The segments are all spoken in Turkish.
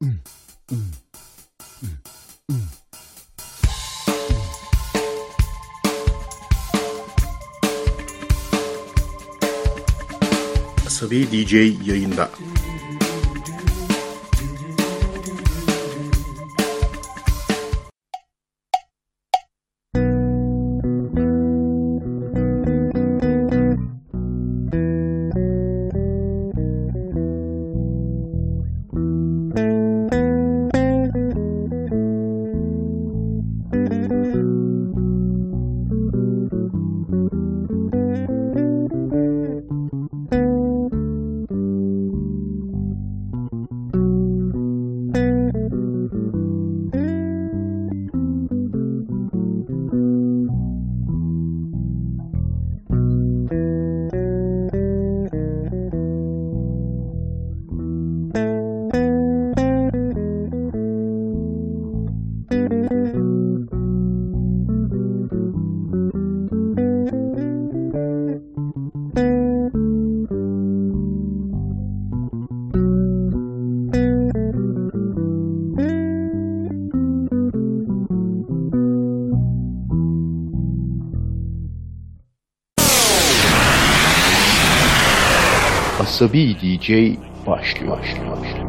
Mm. Asabi DJ yayında. Asabi DJ başlıyor. başlıyor, başlıyor.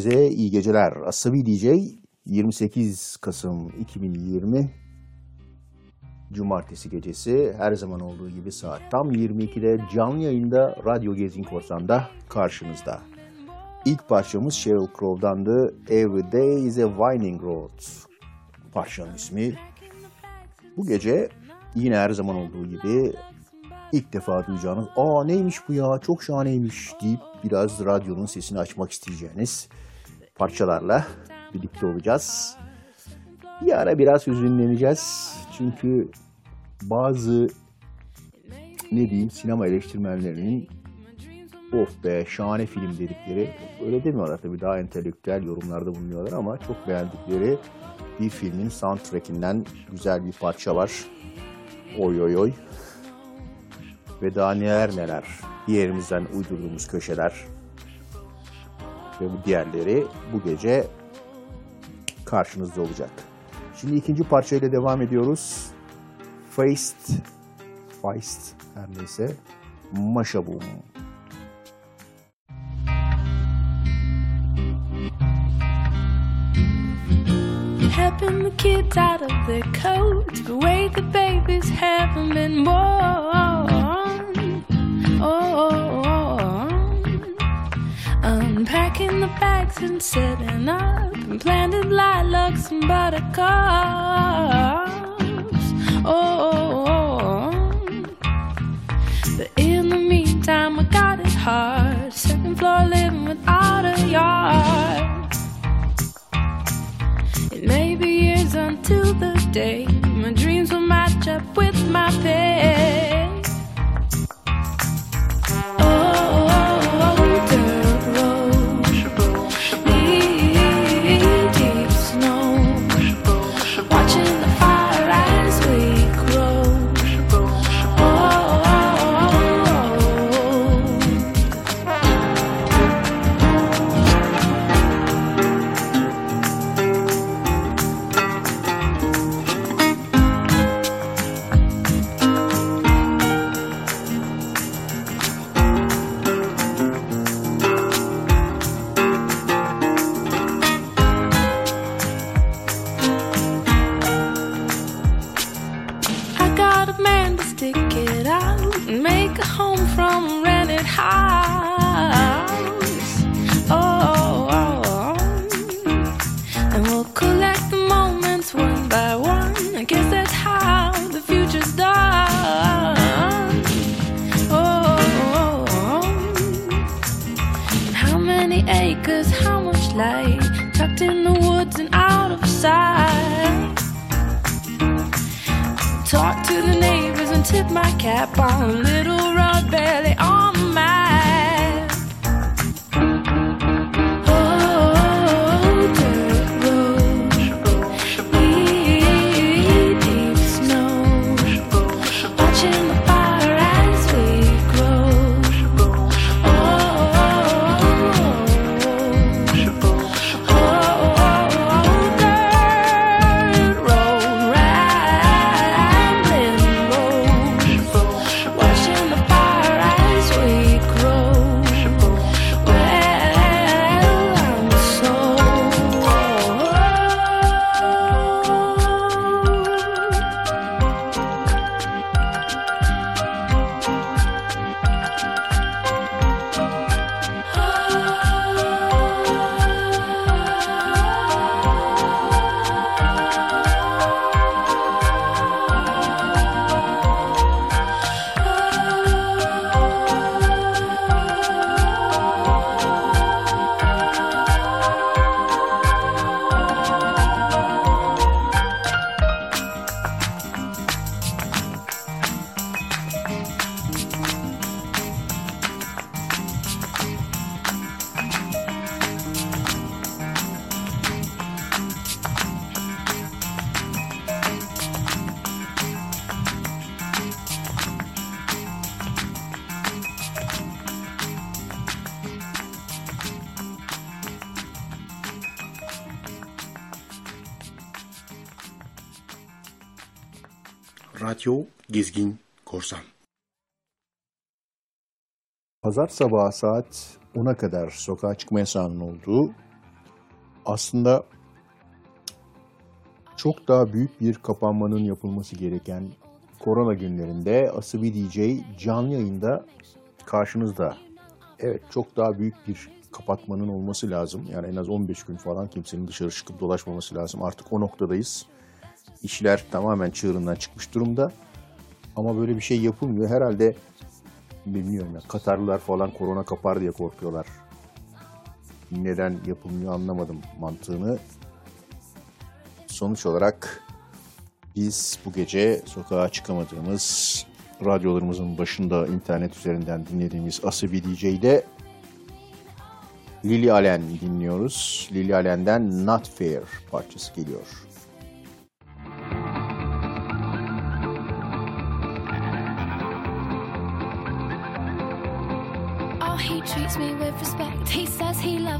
Herkese iyi geceler. Asabi DJ 28 Kasım 2020 Cumartesi gecesi her zaman olduğu gibi saat tam 22'de canlı yayında Radyo Gezgin Korsan'da karşınızda. İlk parçamız Sheryl Crow'dandı. Every Day is a Winding Road. Parçanın ismi. Bu gece yine her zaman olduğu gibi ilk defa duyacağınız ''Aa neymiş bu ya çok şahaneymiş'' deyip biraz radyonun sesini açmak isteyeceğiniz parçalarla birlikte olacağız. Bir ara biraz hüzünleneceğiz. Çünkü bazı ne diyeyim sinema eleştirmenlerinin of be şahane film dedikleri öyle demiyorlar tabii daha entelektüel yorumlarda bulunuyorlar ama çok beğendikleri bir filmin soundtrackinden güzel bir parça var. Oy oy oy. Ve daha neler neler yerimizden uydurduğumuz köşeler ve bu diğerleri bu gece karşınızda olacak. Şimdi ikinci parçayla devam ediyoruz. Feist, Feist her neyse, Maşabum. Helping the kids out of their coats, the way the babies haven't been born. Unpacking the bags and setting up, and planted lilacs and buttercups. Oh, but in the meantime, I got it hard. Second floor living without a yard. It may be years until the day my dreams will match up with my pay. Radyo Gezgin Korsan. Pazar sabahı saat 10'a kadar sokağa çıkma yasağının olduğu aslında çok daha büyük bir kapanmanın yapılması gereken korona günlerinde Asabi DJ canlı yayında karşınızda. Evet çok daha büyük bir kapatmanın olması lazım. Yani en az 15 gün falan kimsenin dışarı çıkıp dolaşmaması lazım. Artık o noktadayız işler tamamen çığırından çıkmış durumda. Ama böyle bir şey yapılmıyor. Herhalde bilmiyorum ya Katarlılar falan korona kapar diye korkuyorlar. Neden yapılmıyor anlamadım mantığını. Sonuç olarak biz bu gece sokağa çıkamadığımız radyolarımızın başında internet üzerinden dinlediğimiz Asabi DJ'de Lily Allen dinliyoruz. Lily Allen'den Not Fair parçası geliyor.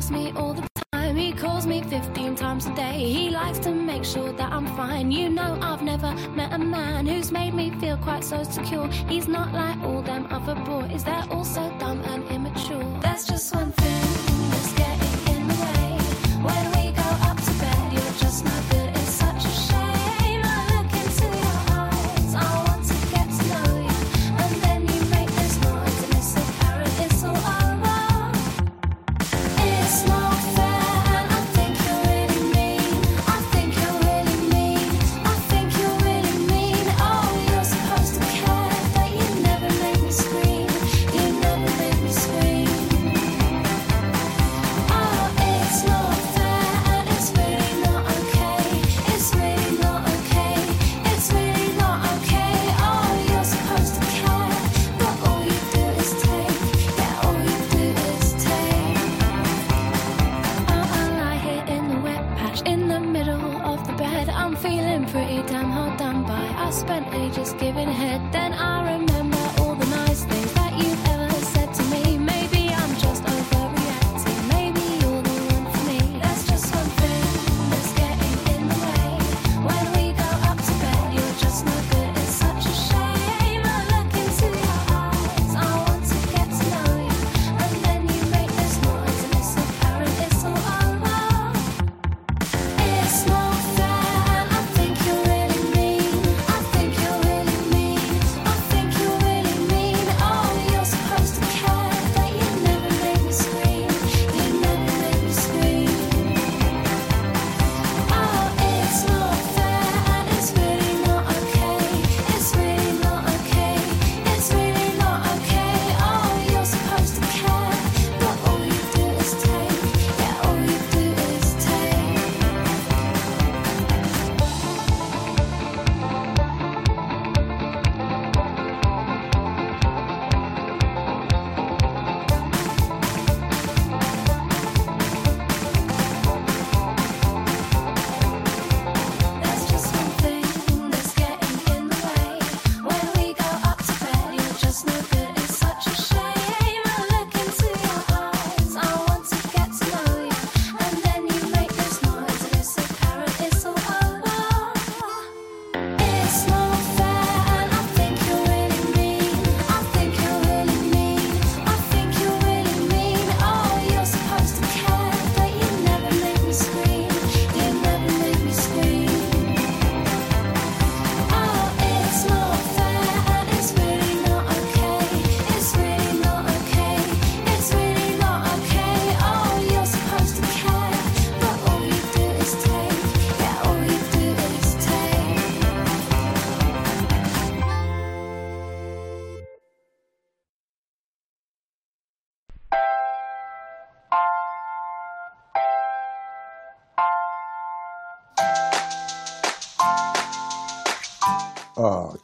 loves me all the time. He calls me 15 times a day. He likes to make sure that I'm fine. You know, I've never met a man who's made me feel quite so secure. He's not like all them other boys, they're all so dumb and immature. That's just one thing.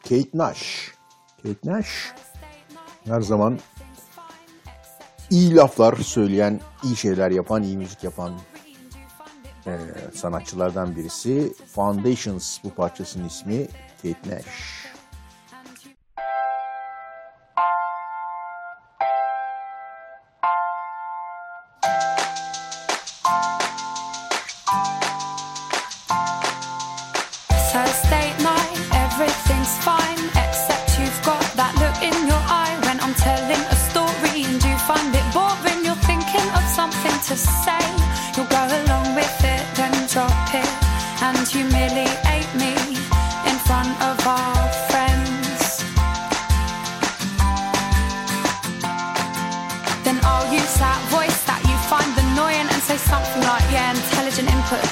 Kate Nash. Kate Nash her zaman iyi laflar söyleyen, iyi şeyler yapan, iyi müzik yapan e, sanatçılardan birisi. Foundations bu parçasının ismi Kate Nash.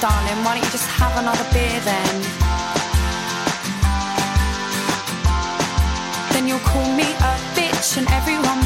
darling, why don't you just have another beer then? Then you'll call me a bitch and everyone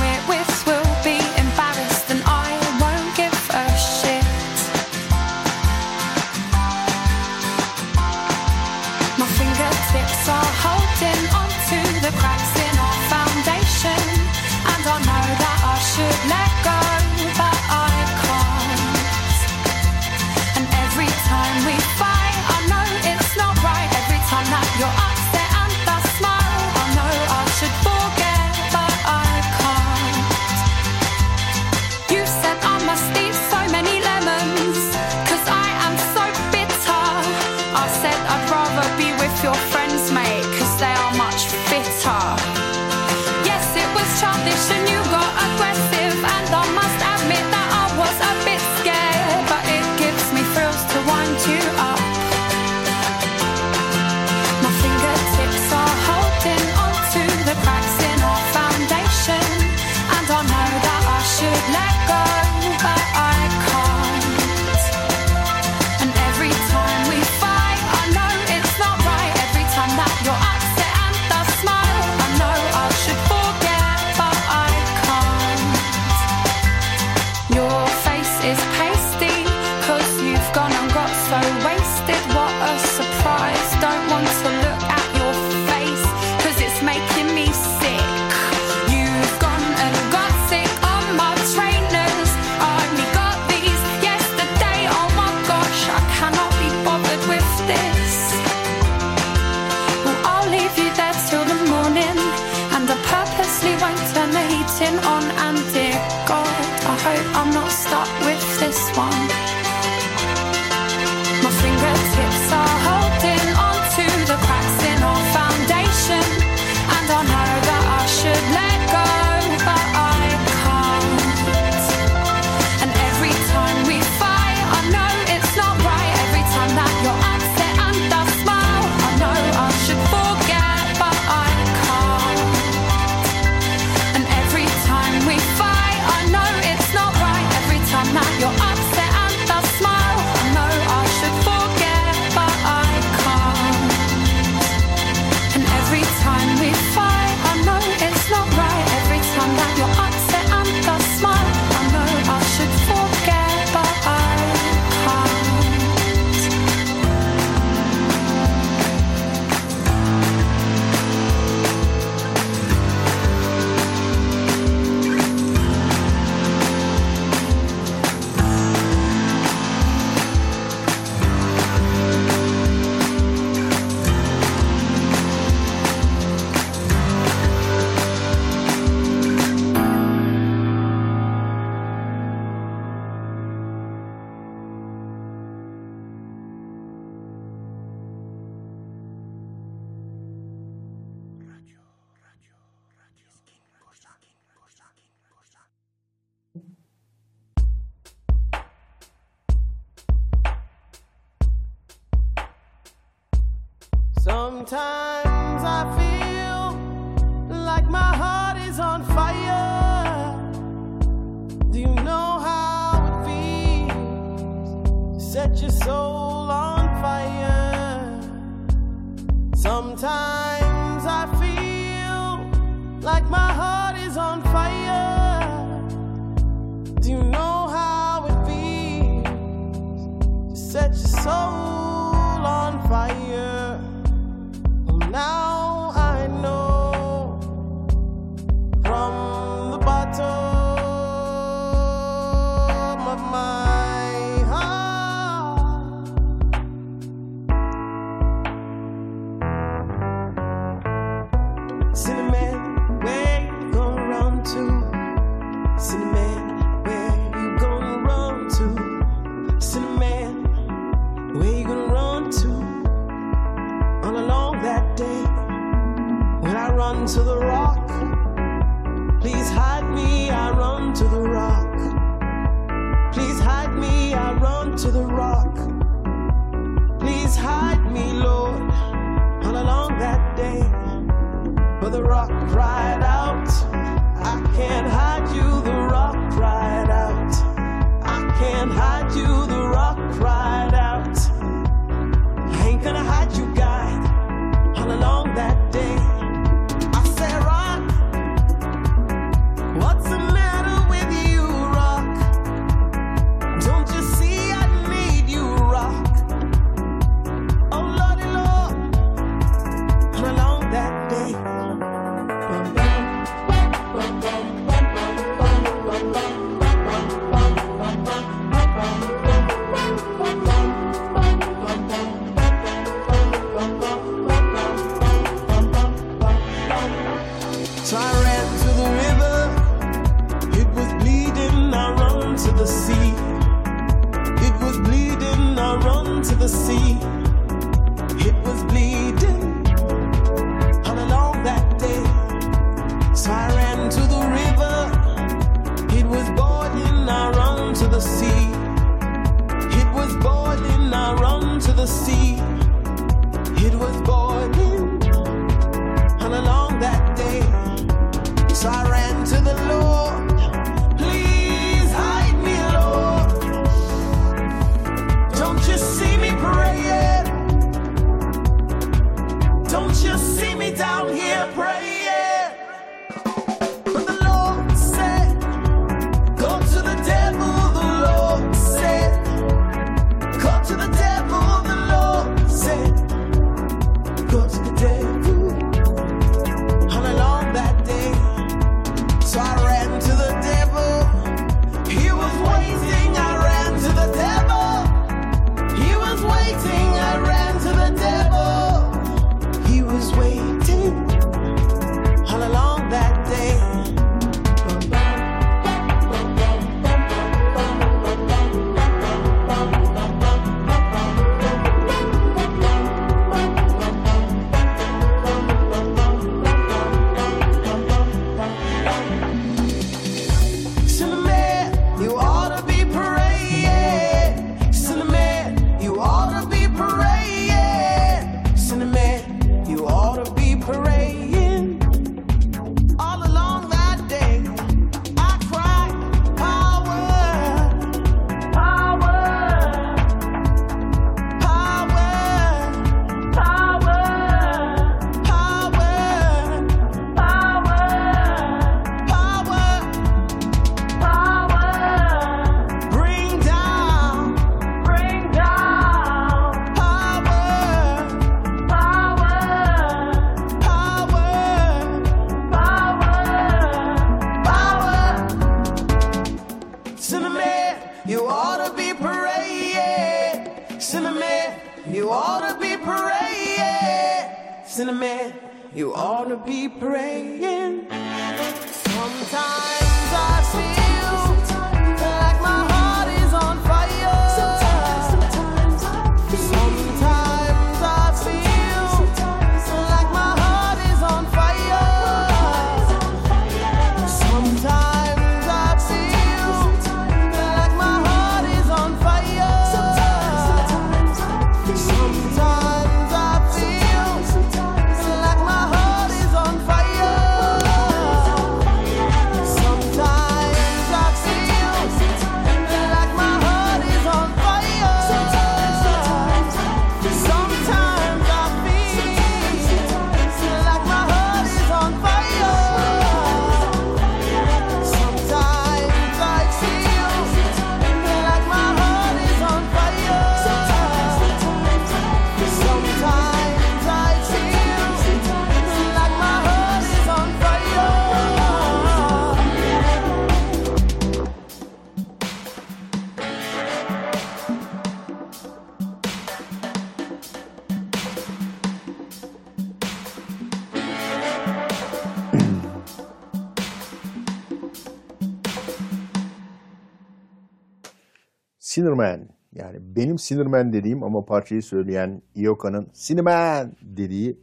Sinirman yani benim Sinirman dediğim ama parçayı söyleyen Ioka'nın Sinirman dediği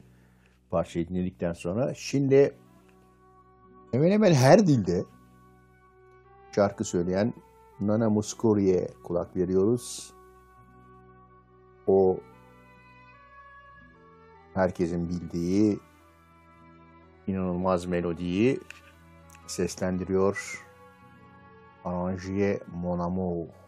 parçayı dinledikten sonra şimdi hemen hemen her dilde şarkı söyleyen Nana Muscori'ye kulak veriyoruz. O herkesin bildiği inanılmaz melodiyi seslendiriyor. Arrangier Mon Amour.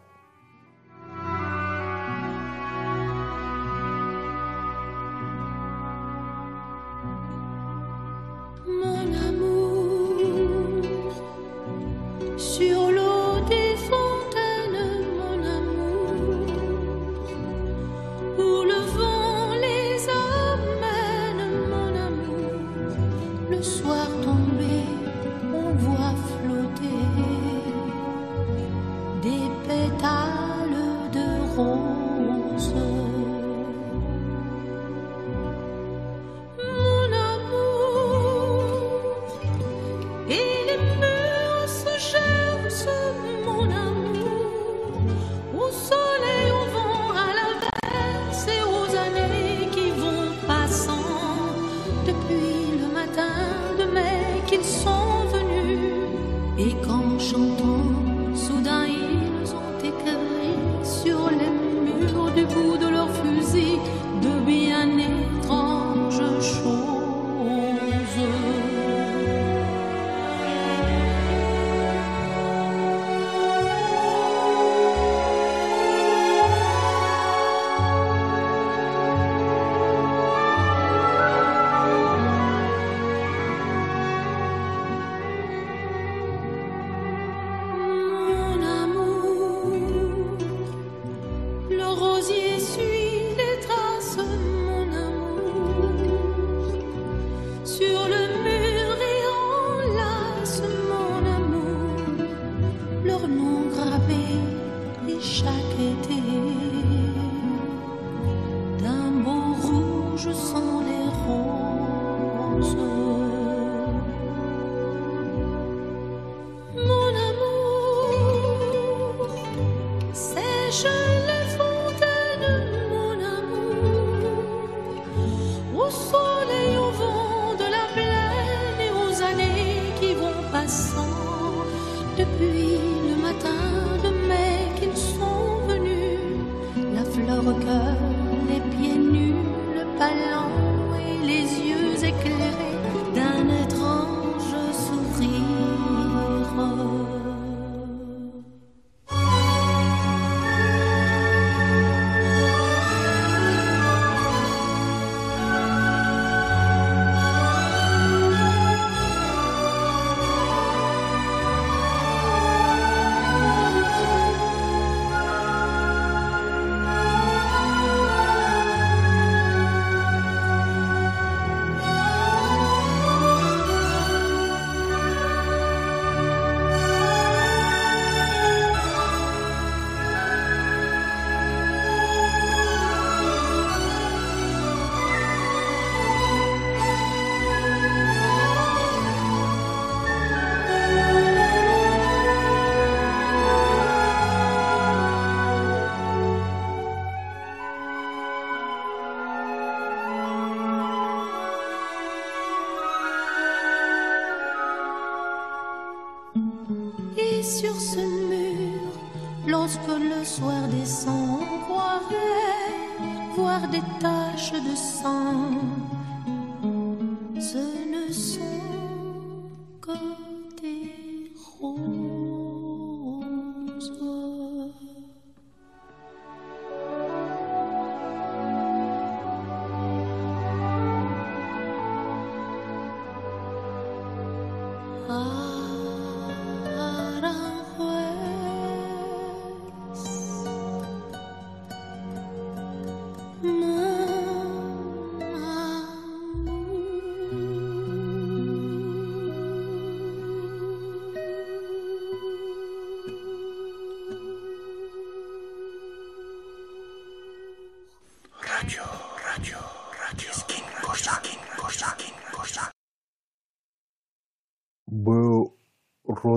regard.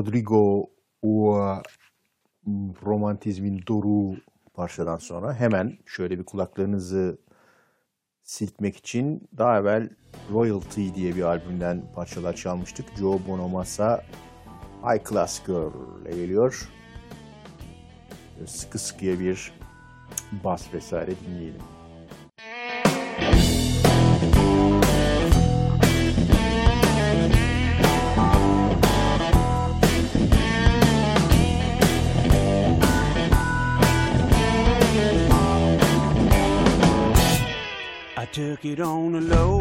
Rodrigo Ua mm, romantizmin doruğu parçadan sonra hemen şöyle bir kulaklarınızı siltmek için daha evvel Royalty diye bir albümden parçalar çalmıştık. Joe Bonamassa High Class Girl ile geliyor. Sıkı sıkıya bir bas vesaire dinleyelim. it on a low.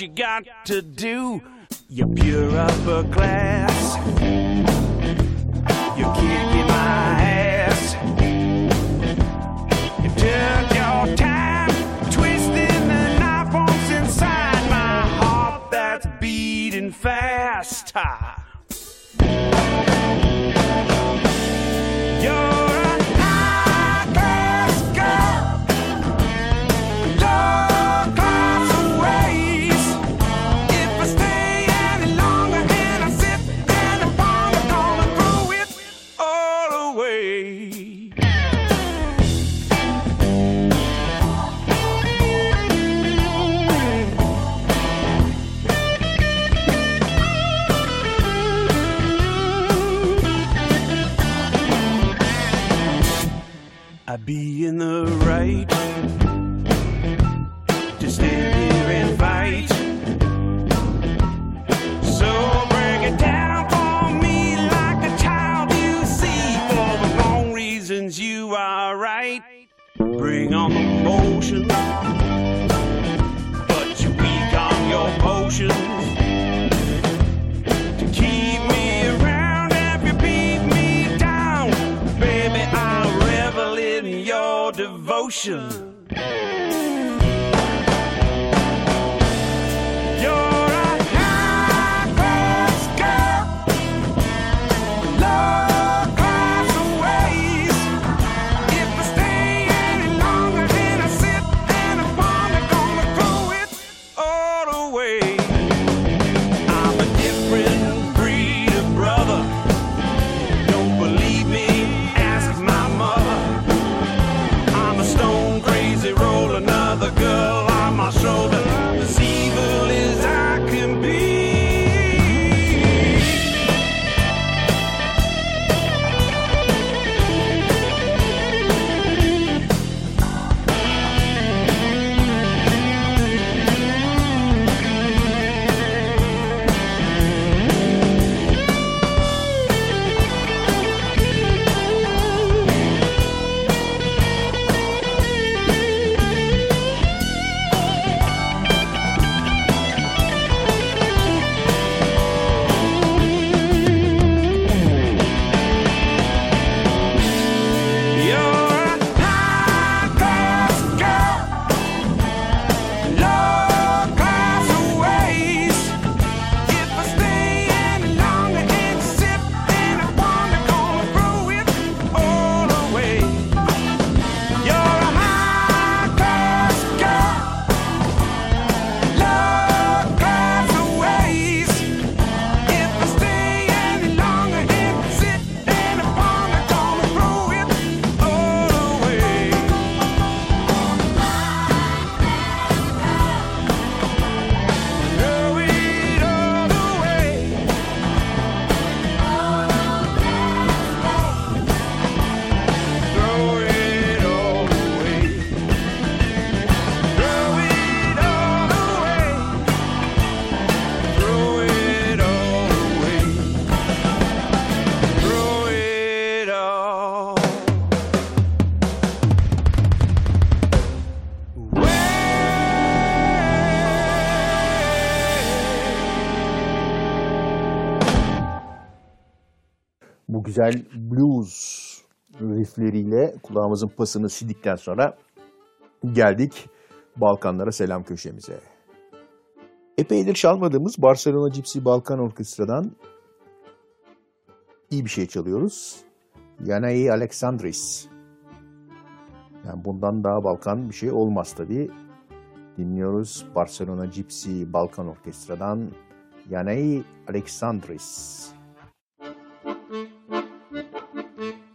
you got to do. You're pure upper class. You're kicking my ass. You took your time twisting the knife once inside my heart that's beating fast. be in the right 嗯。güzel blues riffleriyle kulağımızın pasını sildikten sonra geldik Balkanlara selam köşemize. Epeydir çalmadığımız Barcelona Cipsi Balkan Orkestra'dan iyi bir şey çalıyoruz. Yanai Alexandris. Yani bundan daha Balkan bir şey olmaz tabii. Dinliyoruz Barcelona Cipsi Balkan Orkestra'dan Yanai Alexandris. Thank you.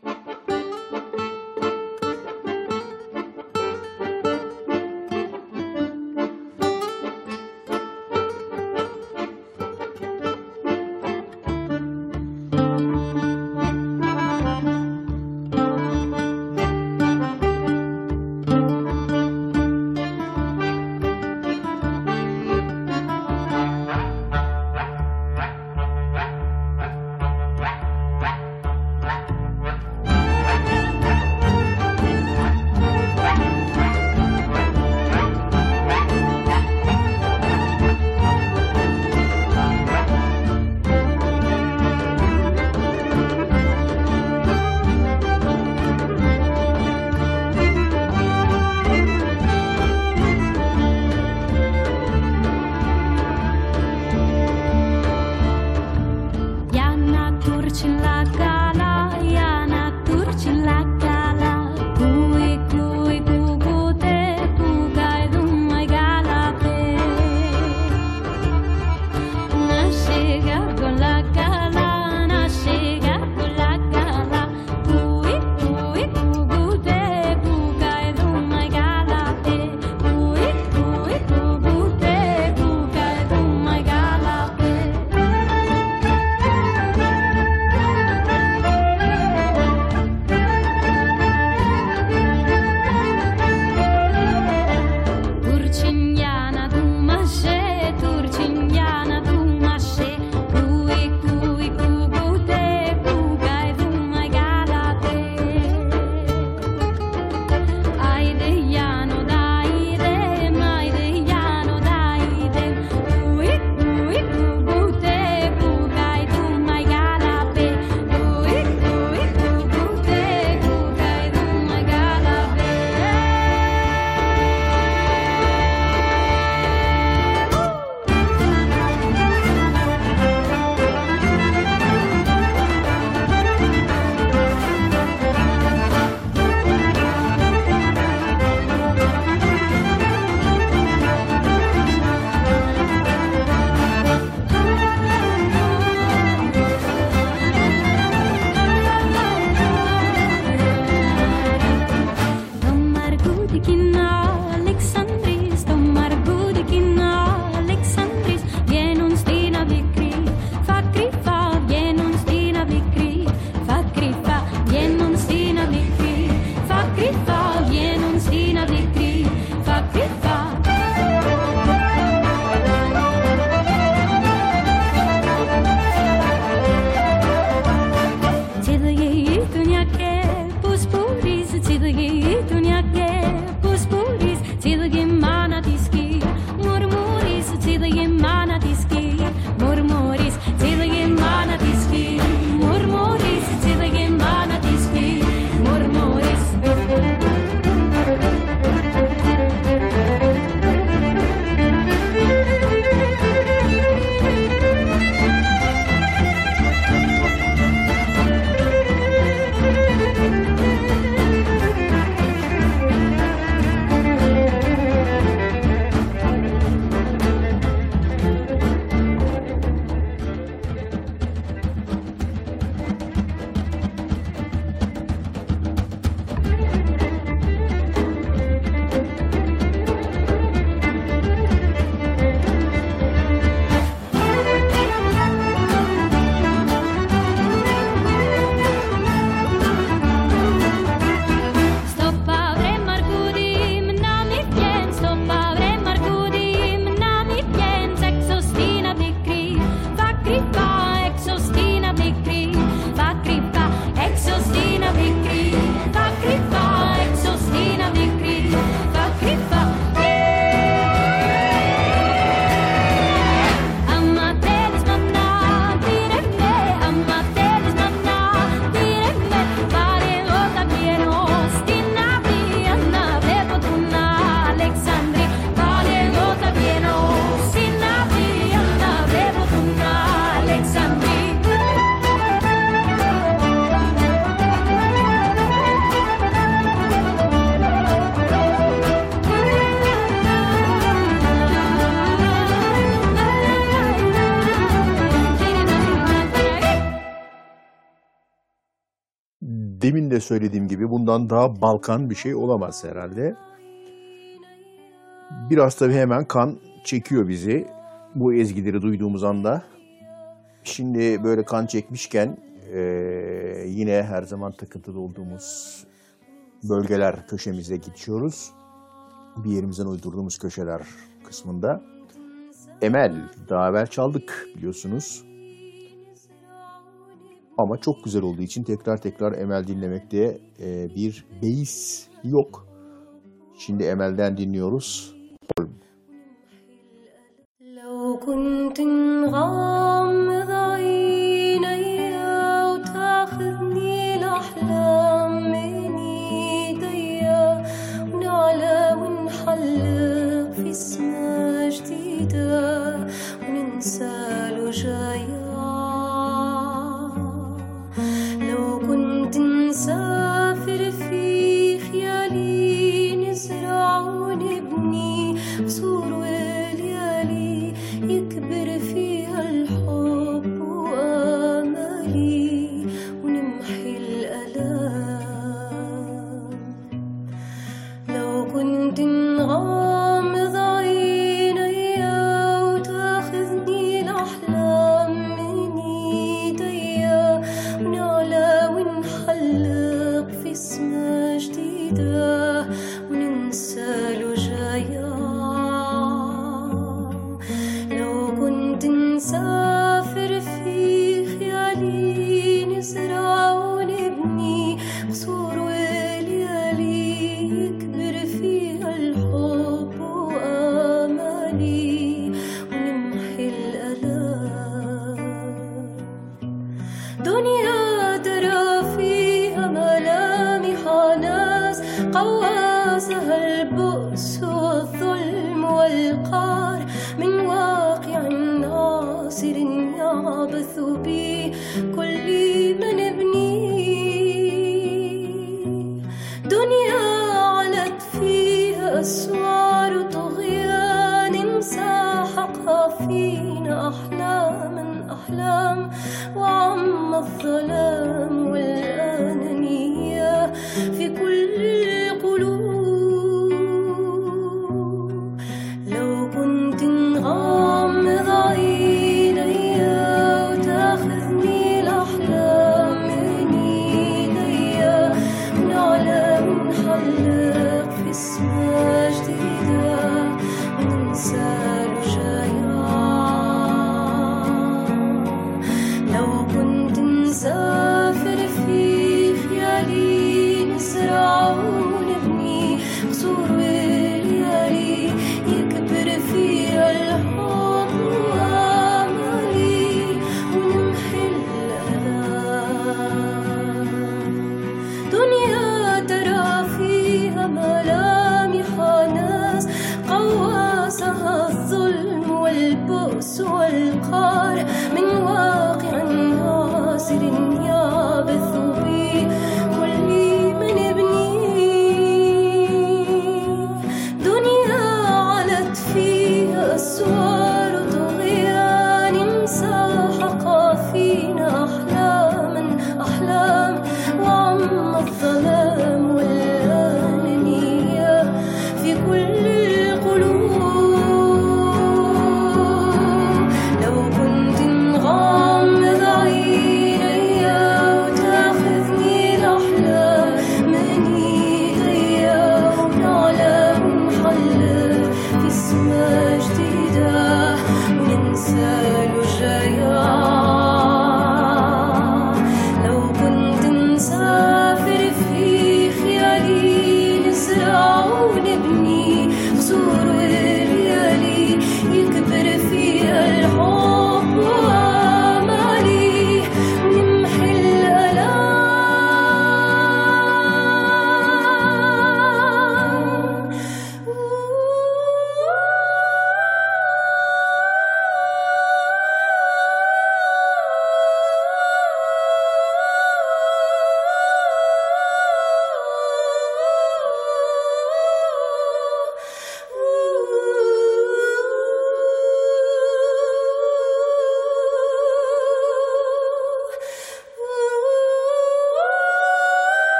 de söylediğim gibi bundan daha Balkan bir şey olamaz herhalde. Biraz tabii hemen kan çekiyor bizi bu ezgileri duyduğumuz anda. Şimdi böyle kan çekmişken e, yine her zaman takıntılı olduğumuz bölgeler köşemize geçiyoruz. Bir yerimizden uydurduğumuz köşeler kısmında. Emel, daha evvel çaldık biliyorsunuz. Ama çok güzel olduğu için tekrar tekrar Emel dinlemekte e, bir beis yok. Şimdi Emel'den dinliyoruz. لو جديدة وننسى لو so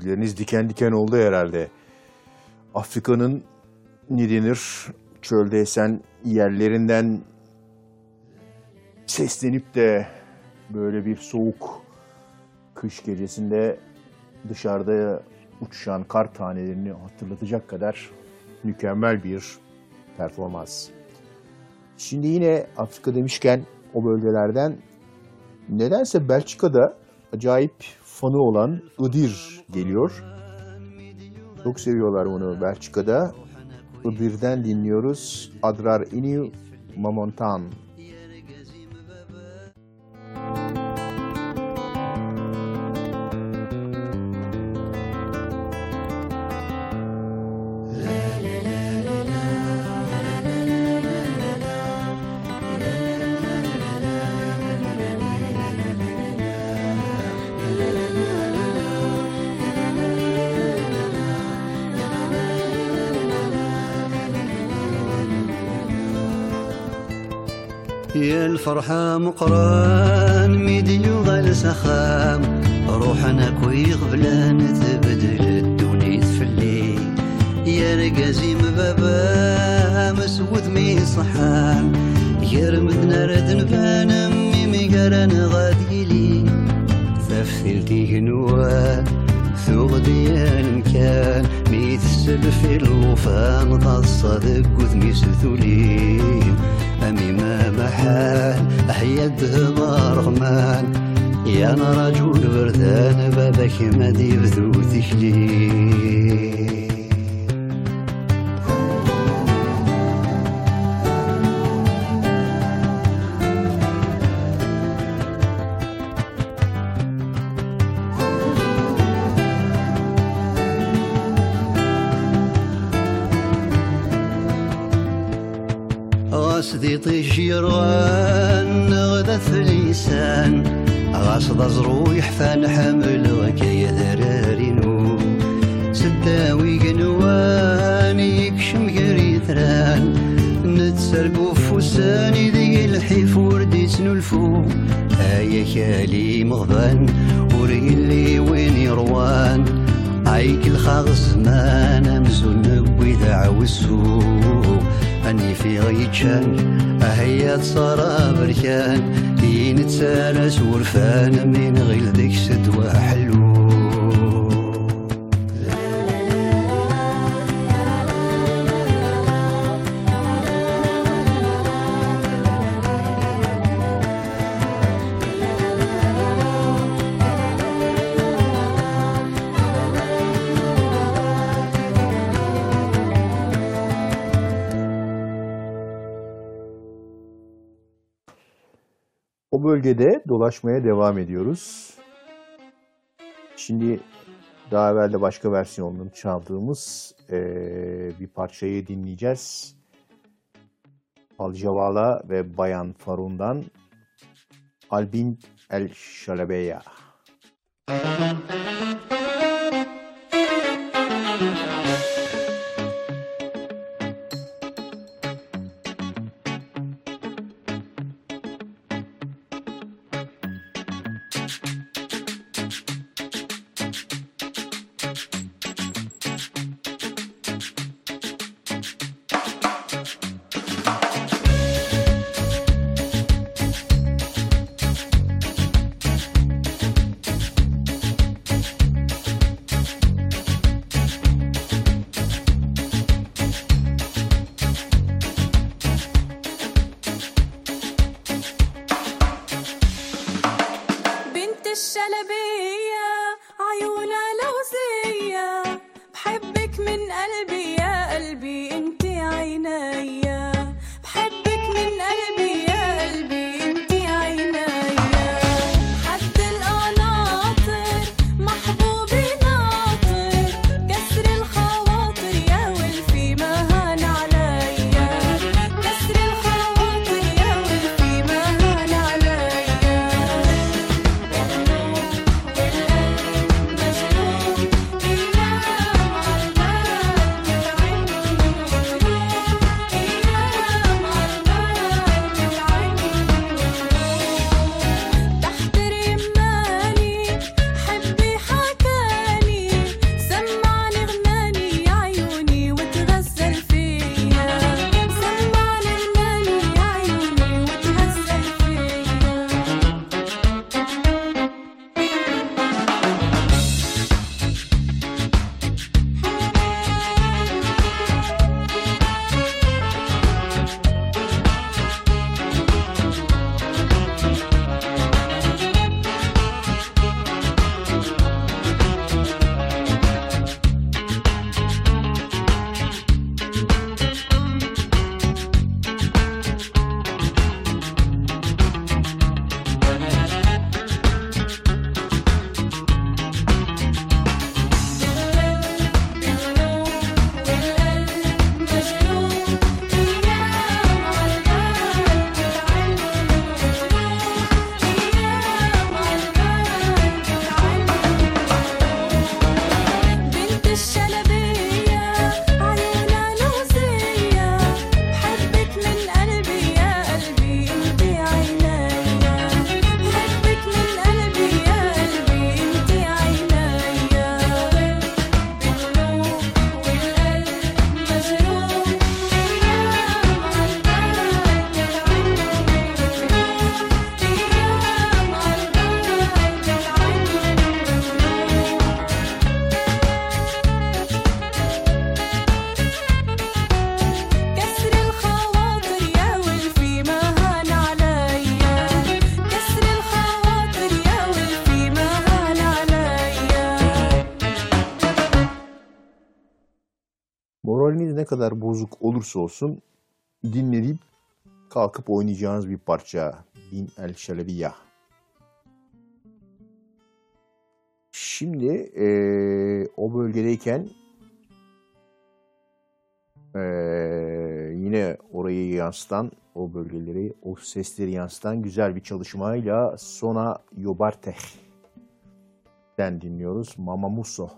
tüyleriniz diken diken oldu herhalde. Afrika'nın ne denir çölde esen yerlerinden seslenip de böyle bir soğuk kış gecesinde dışarıda uçuşan kar tanelerini hatırlatacak kadar mükemmel bir performans. Şimdi yine Afrika demişken o bölgelerden nedense Belçika'da acayip fanı olan Idir geliyor. Çok seviyorlar onu Belçika'da. Idir'den dinliyoruz. Adrar Iniu Mamontan. مقران ميديو غال سخام. روحنا كوي غبلان تبدل الدنيا تفلي. يا رقازي مبابا مسود مي صحام. يا رمدنا رد نبان امي ميقران غادي لي. ثفتلتي هنوا ثوغ ديال مكان ميت السلف الوفان تصدق وذمي ستولين أمي ما محال حيا الدهب رغمان. يا أنا رجل بردان بابك ما ديبذو تكليل O bölgede dolaşmaya devam ediyoruz. Şimdi daha evvel de başka versiyonunu çaldığımız eee, bir parçayı dinleyeceğiz. Alcavala ve Bayan Farun'dan Albin El Şalabeya. Thank kadar bozuk olursa olsun dinleyip kalkıp oynayacağınız bir parça. Bin El Şelebiya. Şimdi eee, o bölgedeyken eee, yine orayı yansıtan, o bölgeleri, o sesleri yansıtan güzel bir çalışmayla Sona Yobarteh'den dinliyoruz. Mama Muso.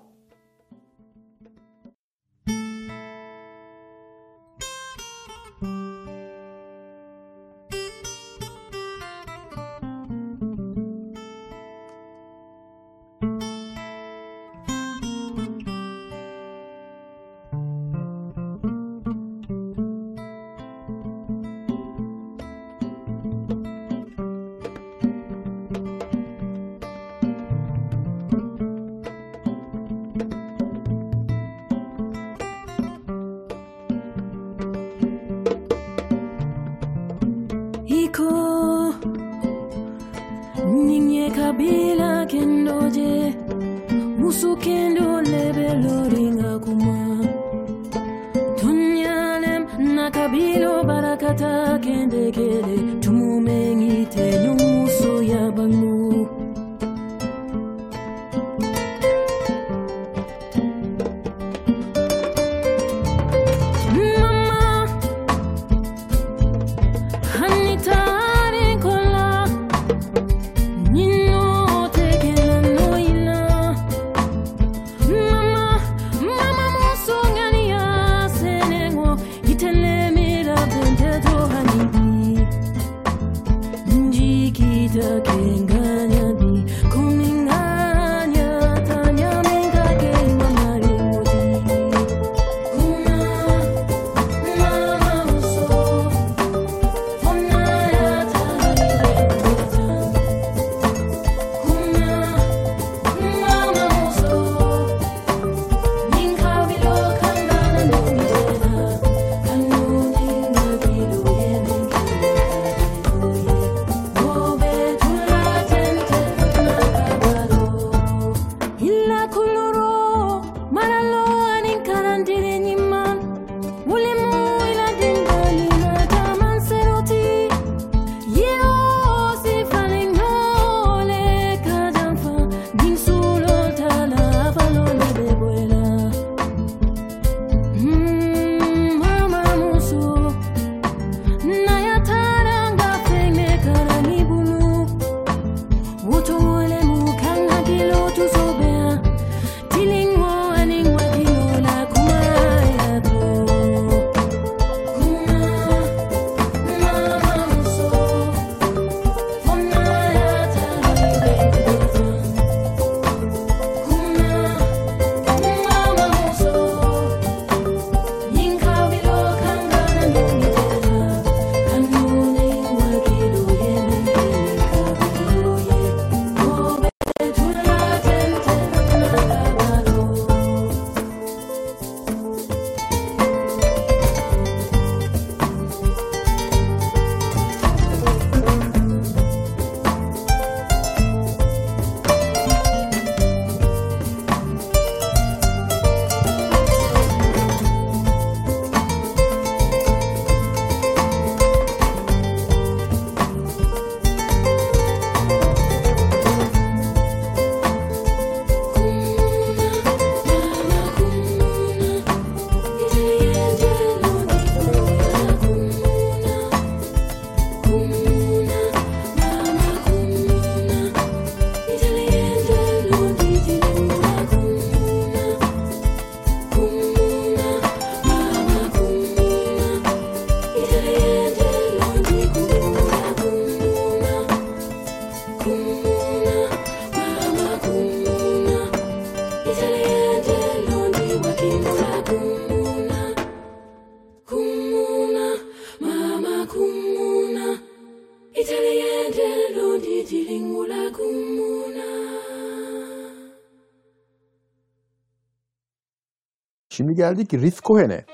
Şimdi geldik Riff Cohen'e.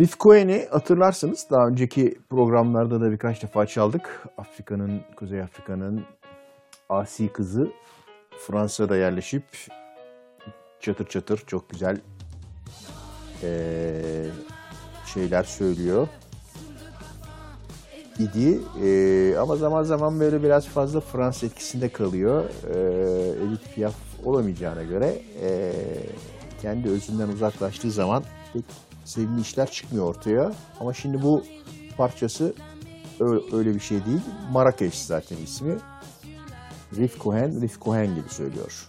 Riff Cohen'i hatırlarsınız daha önceki programlarda da birkaç defa çaldık. Afrika'nın, Kuzey Afrika'nın asi kızı Fransa'da yerleşip çatır çatır çok güzel ee, şeyler söylüyor idi ee, ama zaman zaman böyle biraz fazla Fransız etkisinde kalıyor. Ee, Edith Piaf olamayacağına göre ee, kendi özünden uzaklaştığı zaman pek sevimli işler çıkmıyor ortaya. Ama şimdi bu parçası öyle bir şey değil. Marrakeş zaten ismi. Rif Cohen, Rif Cohen gibi söylüyor.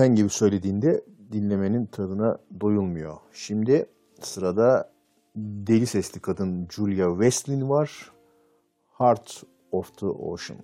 Cohen gibi söylediğinde dinlemenin tadına doyulmuyor. Şimdi sırada deli sesli kadın Julia Westlin var. Heart of the Ocean.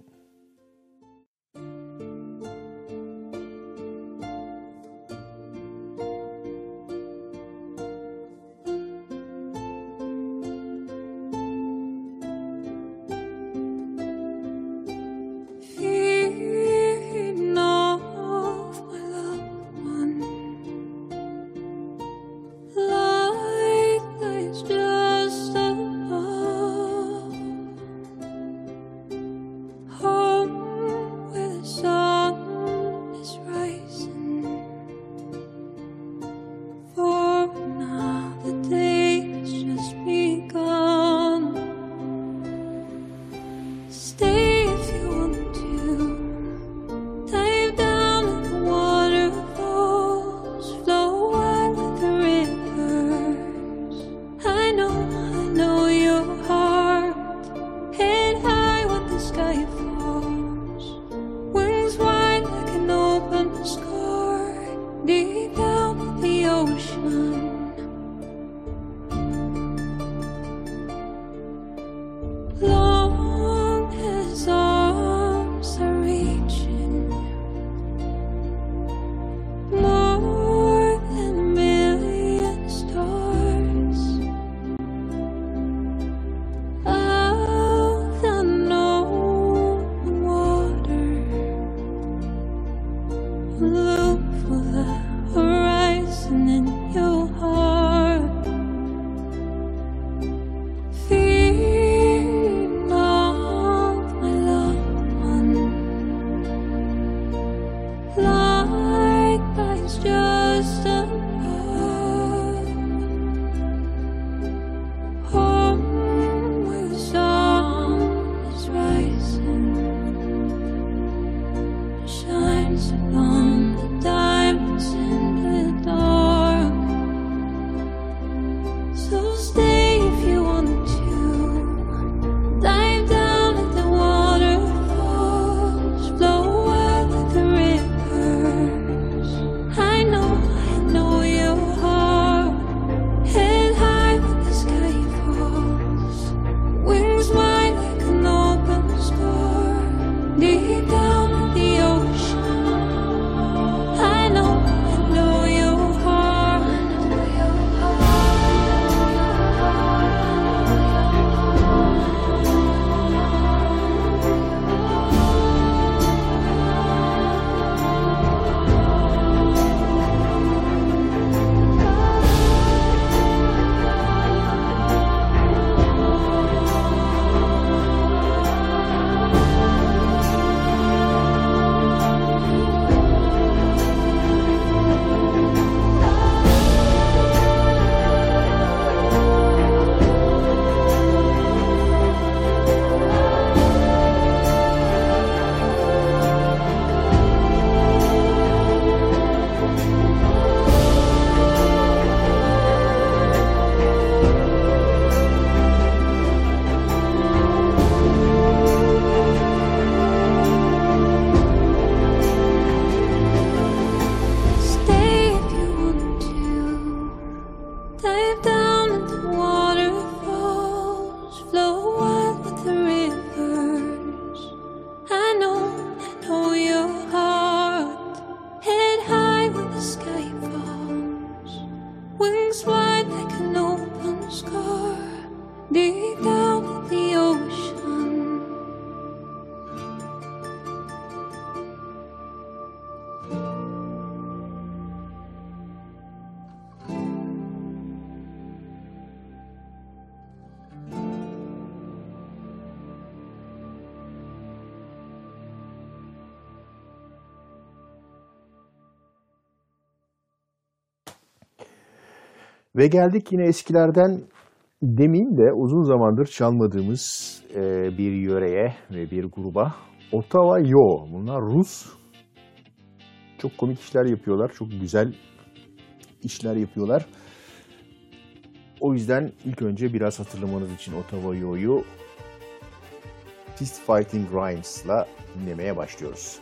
Ve geldik yine eskilerden demin de uzun zamandır çalmadığımız e, bir yöreye ve bir gruba. Ottawa Yo. Bunlar Rus. Çok komik işler yapıyorlar. Çok güzel işler yapıyorlar. O yüzden ilk önce biraz hatırlamanız için Ottawa Yo'yu Fist Fighting Rhymes'la dinlemeye başlıyoruz.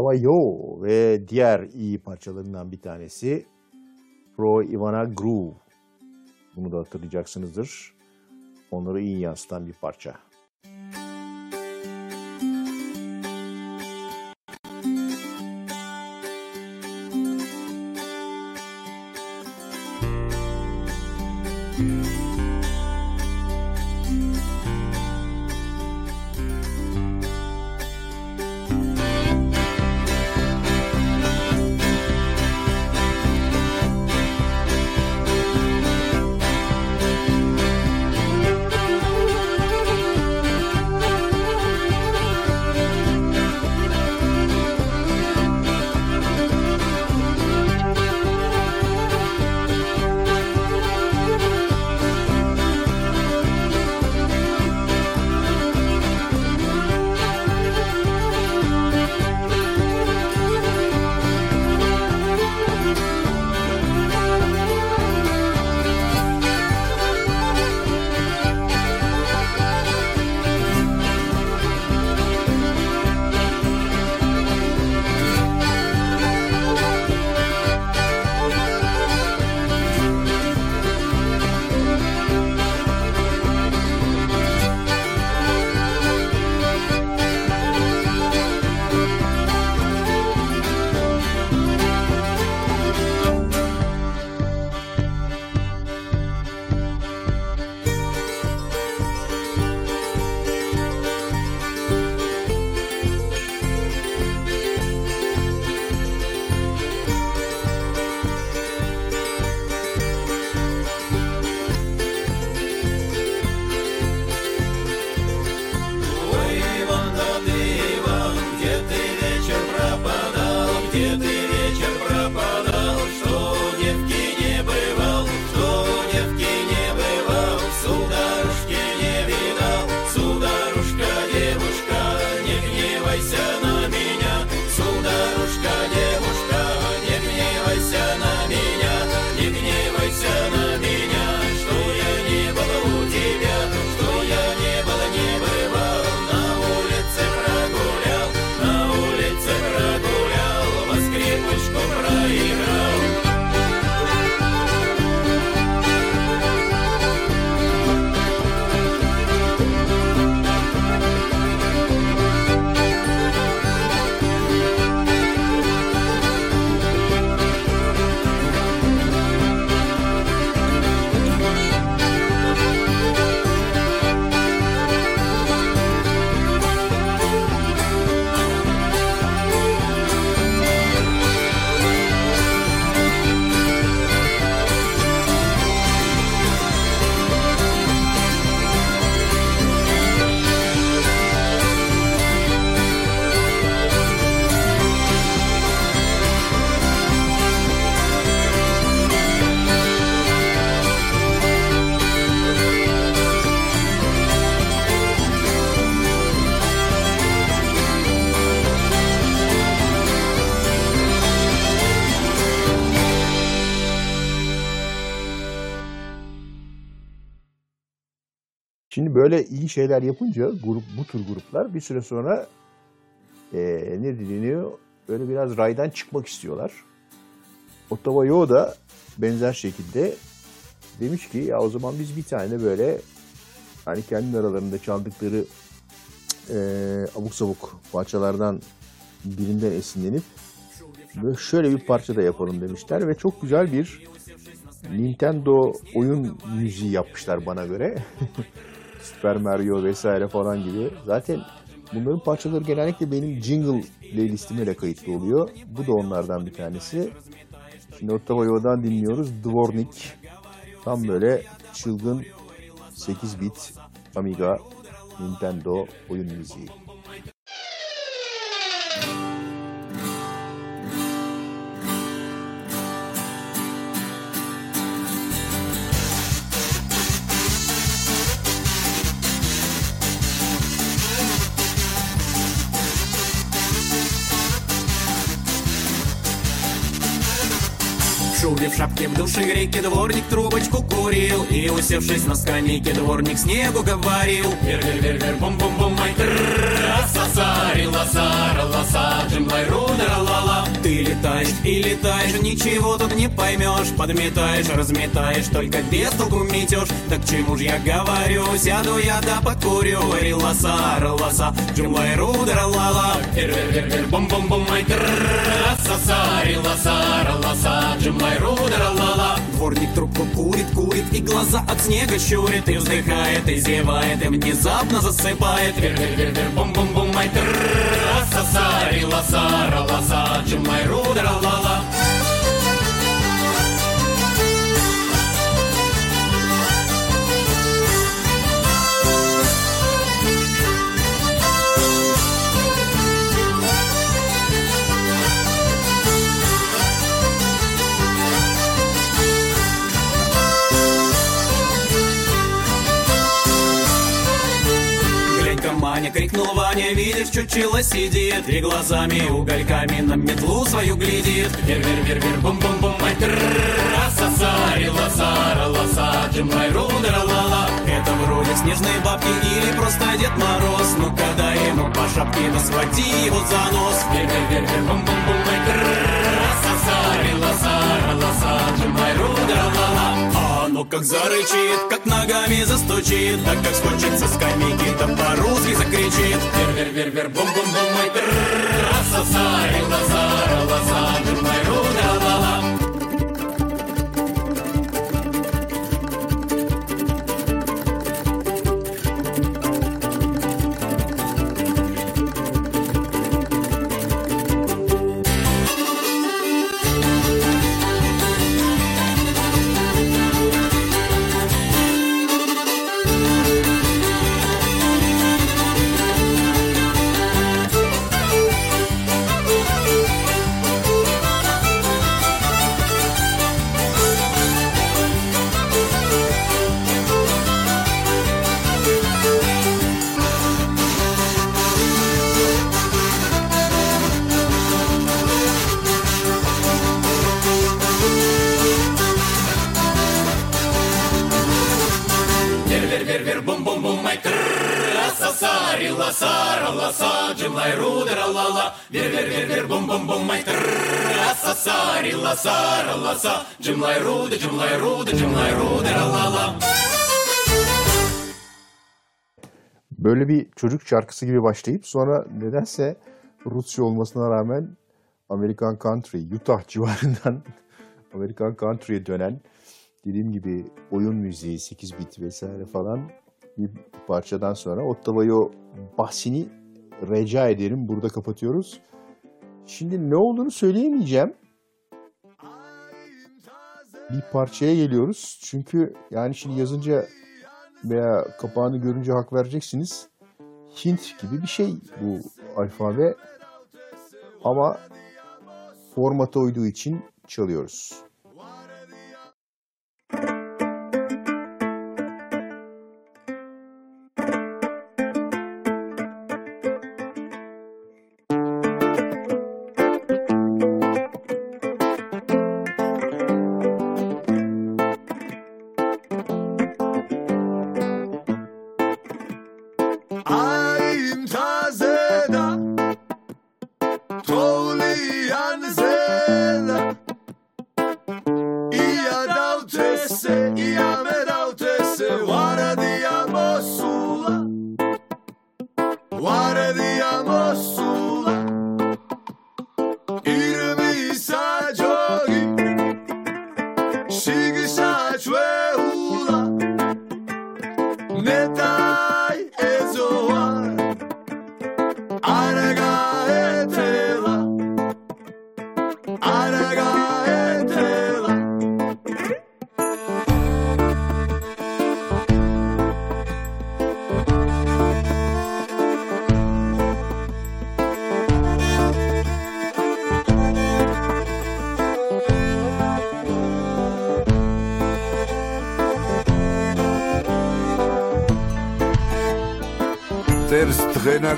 Ottawa Yo ve diğer iyi parçalarından bir tanesi Pro Ivana Groove. Bunu da hatırlayacaksınızdır. Onları iyi yansıtan bir parça. Şeyler yapınca grup bu tür gruplar bir süre sonra eee ne deniyor? Böyle biraz raydan çıkmak istiyorlar. Ottawa Yo da benzer şekilde demiş ki ya o zaman biz bir tane böyle hani kendi aralarında çaldıkları eee abuk sabuk parçalardan birinden esinlenip böyle şöyle bir parça da yapalım demişler ve çok güzel bir Nintendo oyun müziği yapmışlar bana göre. Super Mario vesaire falan gibi. Zaten bunların parçaları genellikle benim jingle playlistime de kayıtlı oluyor. Bu da onlardan bir tanesi. Şimdi Ottawa Yo'dan dinliyoruz. Dvornik. Tam böyle çılgın 8 bit Amiga Nintendo oyun müziği. в шапке в душе греки Дворник трубочку курил. И, усевшись на скамейке, дворник снегу говорил. Вер-вер-вер-вер, бум-бум-бум, май Трррррр, а, лазар, лазар, джимблай, рудер, ла-ла ты летаешь и летаешь, ничего тут не поймешь Подметаешь, разметаешь, только без толку метешь Так чему ж я говорю, сяду я да покурю Ри-ла-са, ра-ла-са, джим-лай-ру-да-ра-ла-ла. Вер-вер-вер-вер, бум-бум-бум, ай Ра-са-са, ри-ла-са, ра-ла-са, джим-лай-ру-да-ра-ла-ла. Дворник трубку курит, курит И глаза от снега щурит И вздыхает, и зевает И внезапно засыпает Вер-вер-вер-вер, бум-бум-бум, ай Ра-са-са, I ruled Allah. Маня, крикнул Ваня, видишь, чучело сидит! И глазами угольками на метлу свою глядит. Вер-вер-вер-вер, бум-бум-бум, ай Ра-са-са, ри-ла-са, ра-ла-са, джим-лай-ру-да-ра-ла-ла. Это вроде снежные бабки или просто Дед Мороз. Ну-ка дай ему по шапке, да схвати его за нос. Вер-вер-вер-вер, бум-бум-бум, ай как зарычит, как ногами застучит Так как скочит со скамейки, да по-русски закричит. Вер-вер-вер-вер, бум-бум-бум, ай Ра-са-са, Yasar illasar allasar cımlay ruder allala Vir vir vir vir bum bum bum may tırrrr Asasar illasar allasa Cımlay ruder cımlay ruder cımlay ruder allala Böyle bir çocuk şarkısı gibi başlayıp sonra nedense Rusya olmasına rağmen Amerikan Country, Utah civarından Amerikan Country'ye dönen dediğim gibi oyun müziği, 8 bit vesaire falan bir parçadan sonra Ottavayo bahsini rica ederim. Burada kapatıyoruz. Şimdi ne olduğunu söyleyemeyeceğim. Bir parçaya geliyoruz. Çünkü yani şimdi yazınca veya kapağını görünce hak vereceksiniz. Hint gibi bir şey bu alfabe. Ama formata uyduğu için çalıyoruz.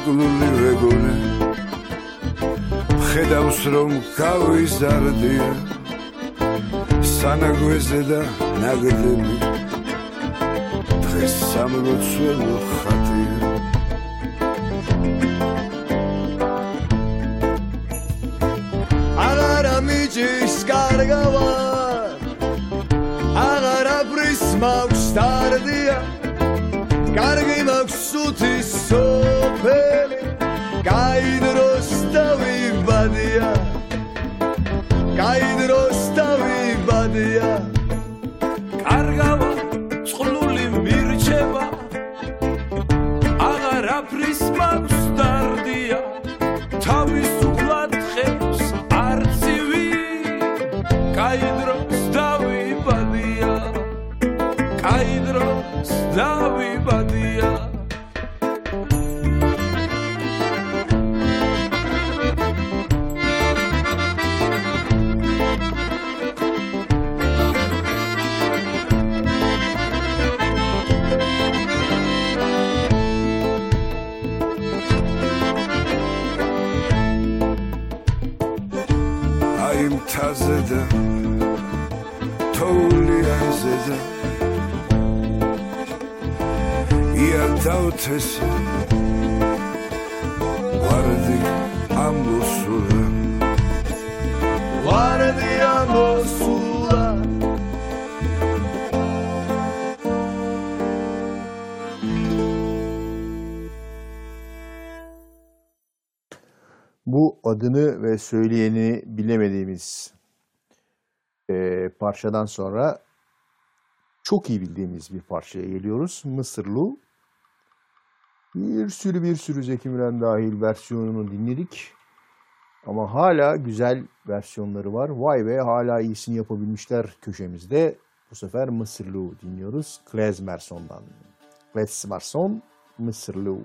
სარდლული ვეგონე. ხედავს რომ გავიზარდია სანაგვეზე და ნაგდები დღეს სამლოცველო ხატია. აღარა მიჯის კარგავა აღარაფრის მაქვს დარდია. კარგი მაქვს სუთი სოფელი გაიდროს დავიბადია გაიდროს დავიბადია კარგავა nefesi Vardık Ambusul'a Vardı Ambusul'a Bu adını ve söyleyeni bilemediğimiz e, parçadan sonra çok iyi bildiğimiz bir parçaya geliyoruz. Mısırlı bir sürü bir sürü Zeki Müren dahil versiyonunu dinledik. Ama hala güzel versiyonları var. Vay be hala iyisini yapabilmişler köşemizde. Bu sefer Mısırlı dinliyoruz. Klezmerson'dan. Klezmerson, Mısırlı.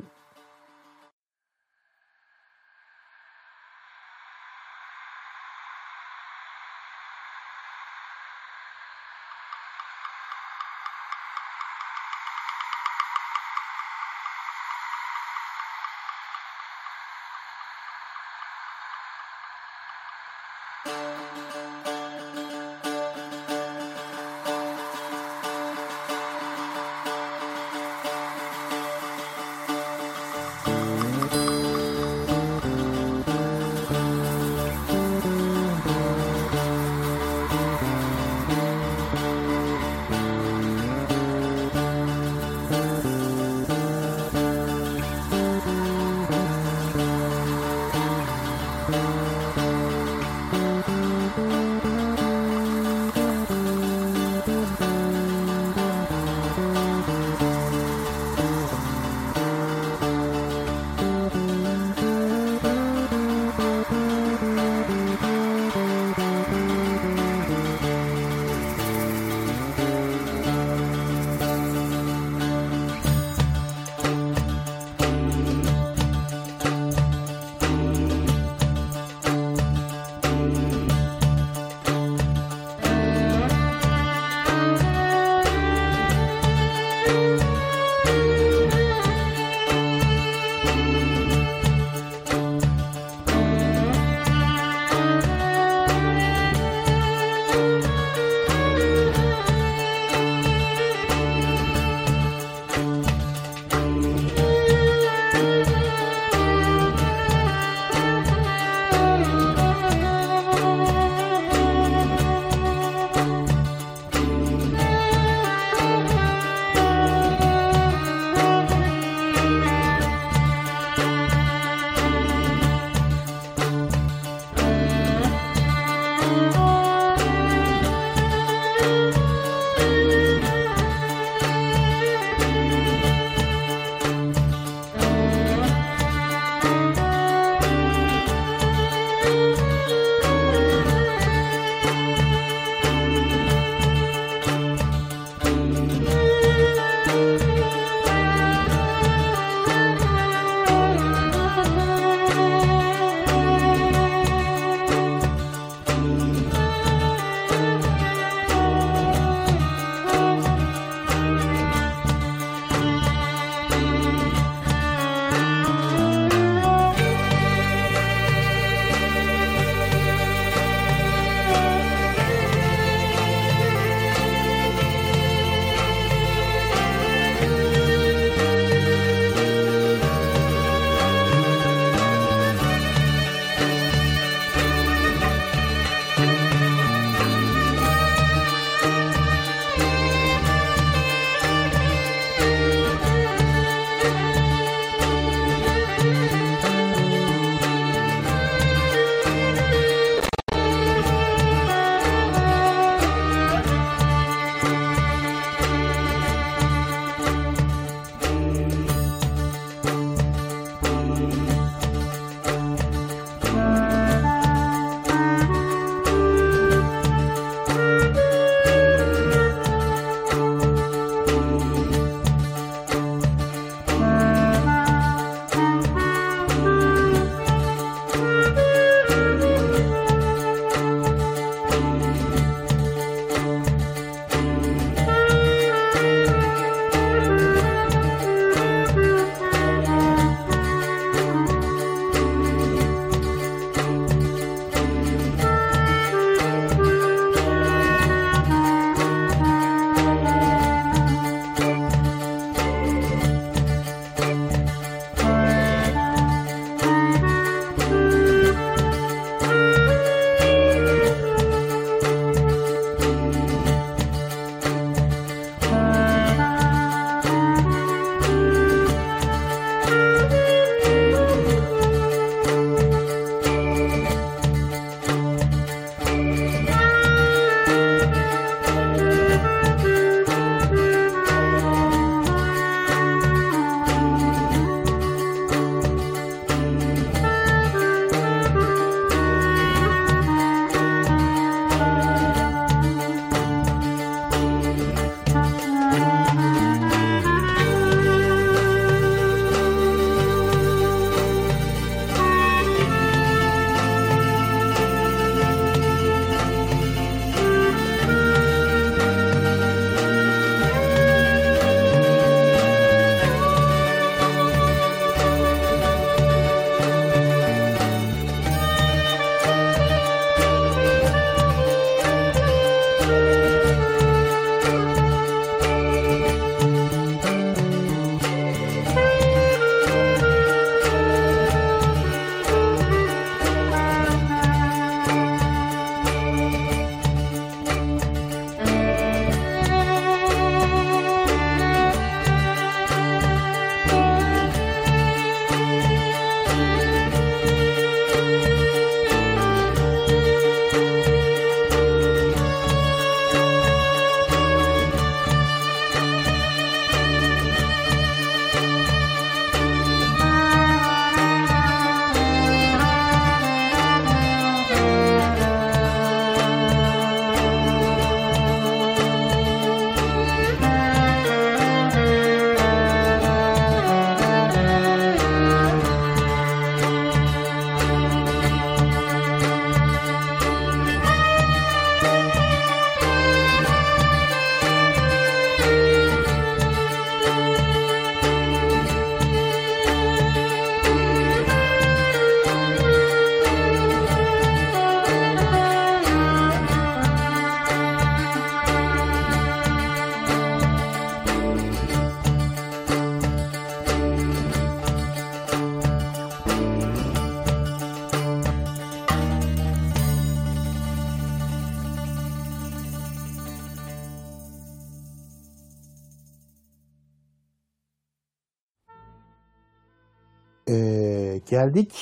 Geldik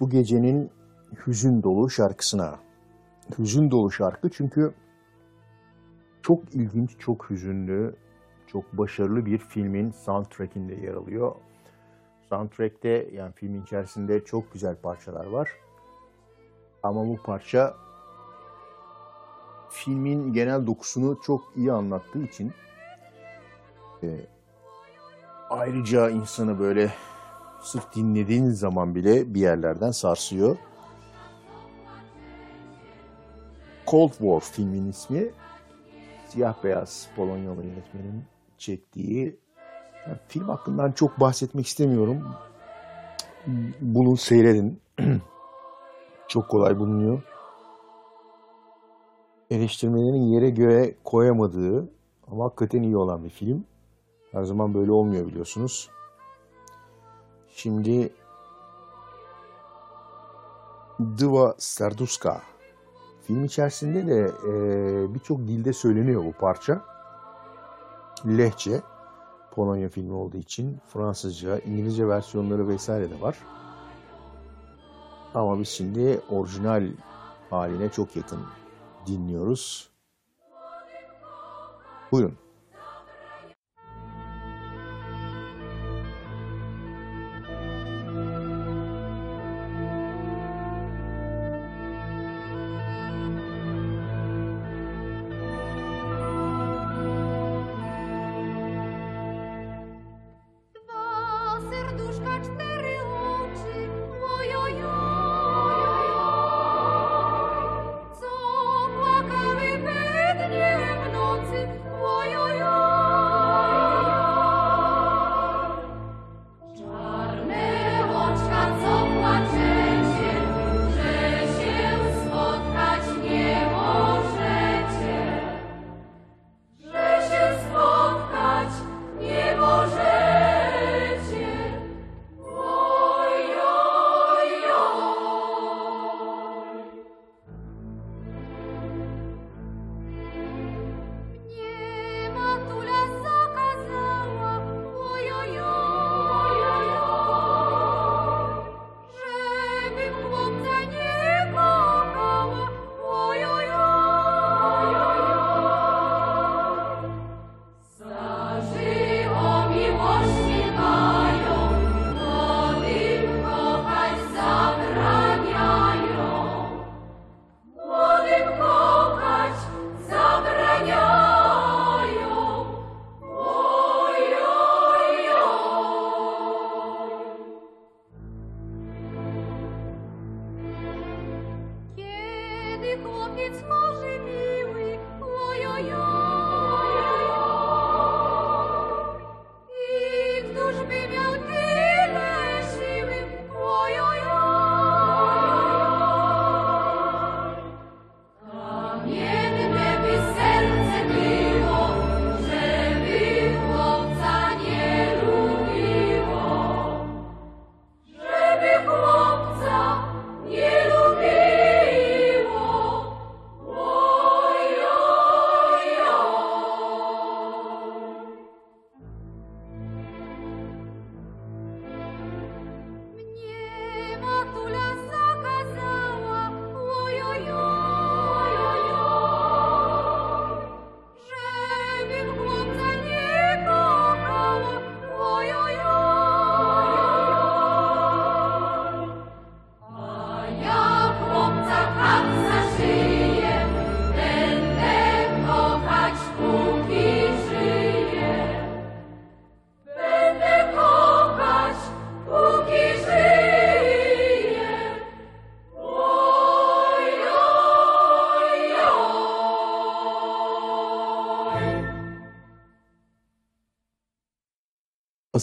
bu gecenin hüzün dolu şarkısına. Hüzün dolu şarkı çünkü çok ilginç, çok hüzünlü, çok başarılı bir filmin soundtrack'inde yer alıyor. Soundtrack'te yani filmin içerisinde çok güzel parçalar var. Ama bu parça filmin genel dokusunu çok iyi anlattığı için e, ayrıca insanı böyle sırf dinlediğin zaman bile bir yerlerden sarsıyor. Cold War filmin ismi. Siyah beyaz Polonyalı yönetmenin çektiği. Yani film hakkından çok bahsetmek istemiyorum. Bunu seyredin. çok kolay bulunuyor. Eleştirmelerin yere göğe koyamadığı ama hakikaten iyi olan bir film. Her zaman böyle olmuyor biliyorsunuz. Şimdi Dva Serduska film içerisinde de e, birçok dilde söyleniyor bu parça. Lehçe, Polonya filmi olduğu için Fransızca, İngilizce versiyonları vesaire de var. Ama biz şimdi orijinal haline çok yakın dinliyoruz. Buyurun.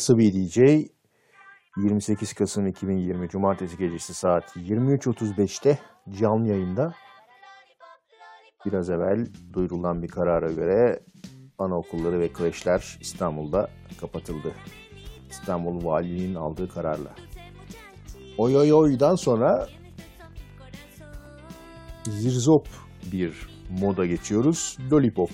'Asabi DJ 28 Kasım 2020 Cumartesi gecesi saat 23.35'te canlı yayında. Biraz evvel duyurulan bir karara göre anaokulları ve kreşler İstanbul'da kapatıldı. İstanbul Valiliğinin aldığı kararla. Oy oy oy'dan sonra zirzop bir moda geçiyoruz. Lollipop.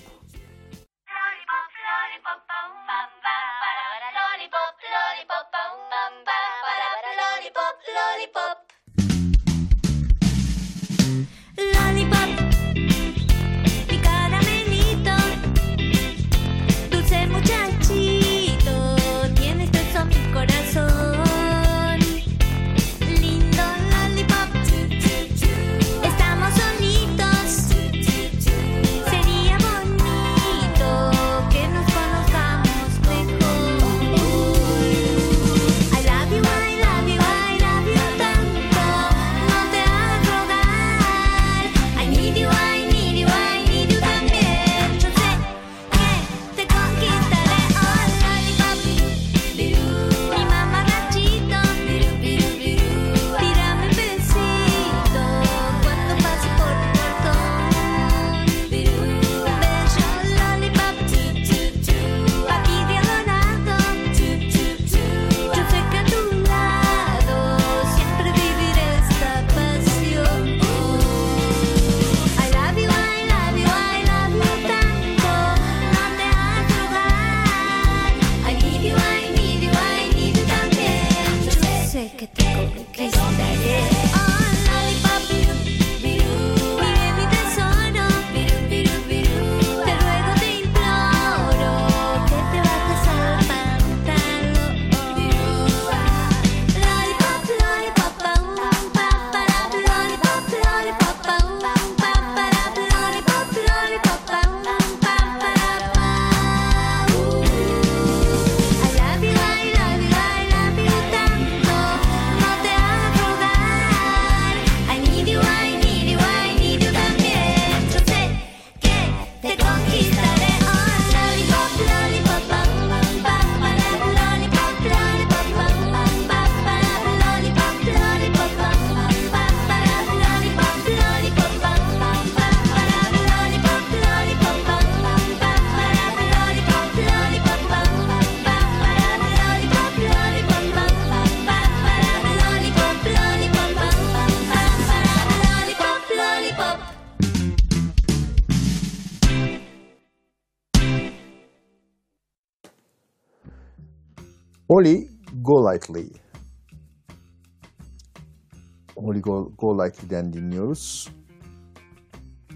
Go- Golightly'den dinliyoruz.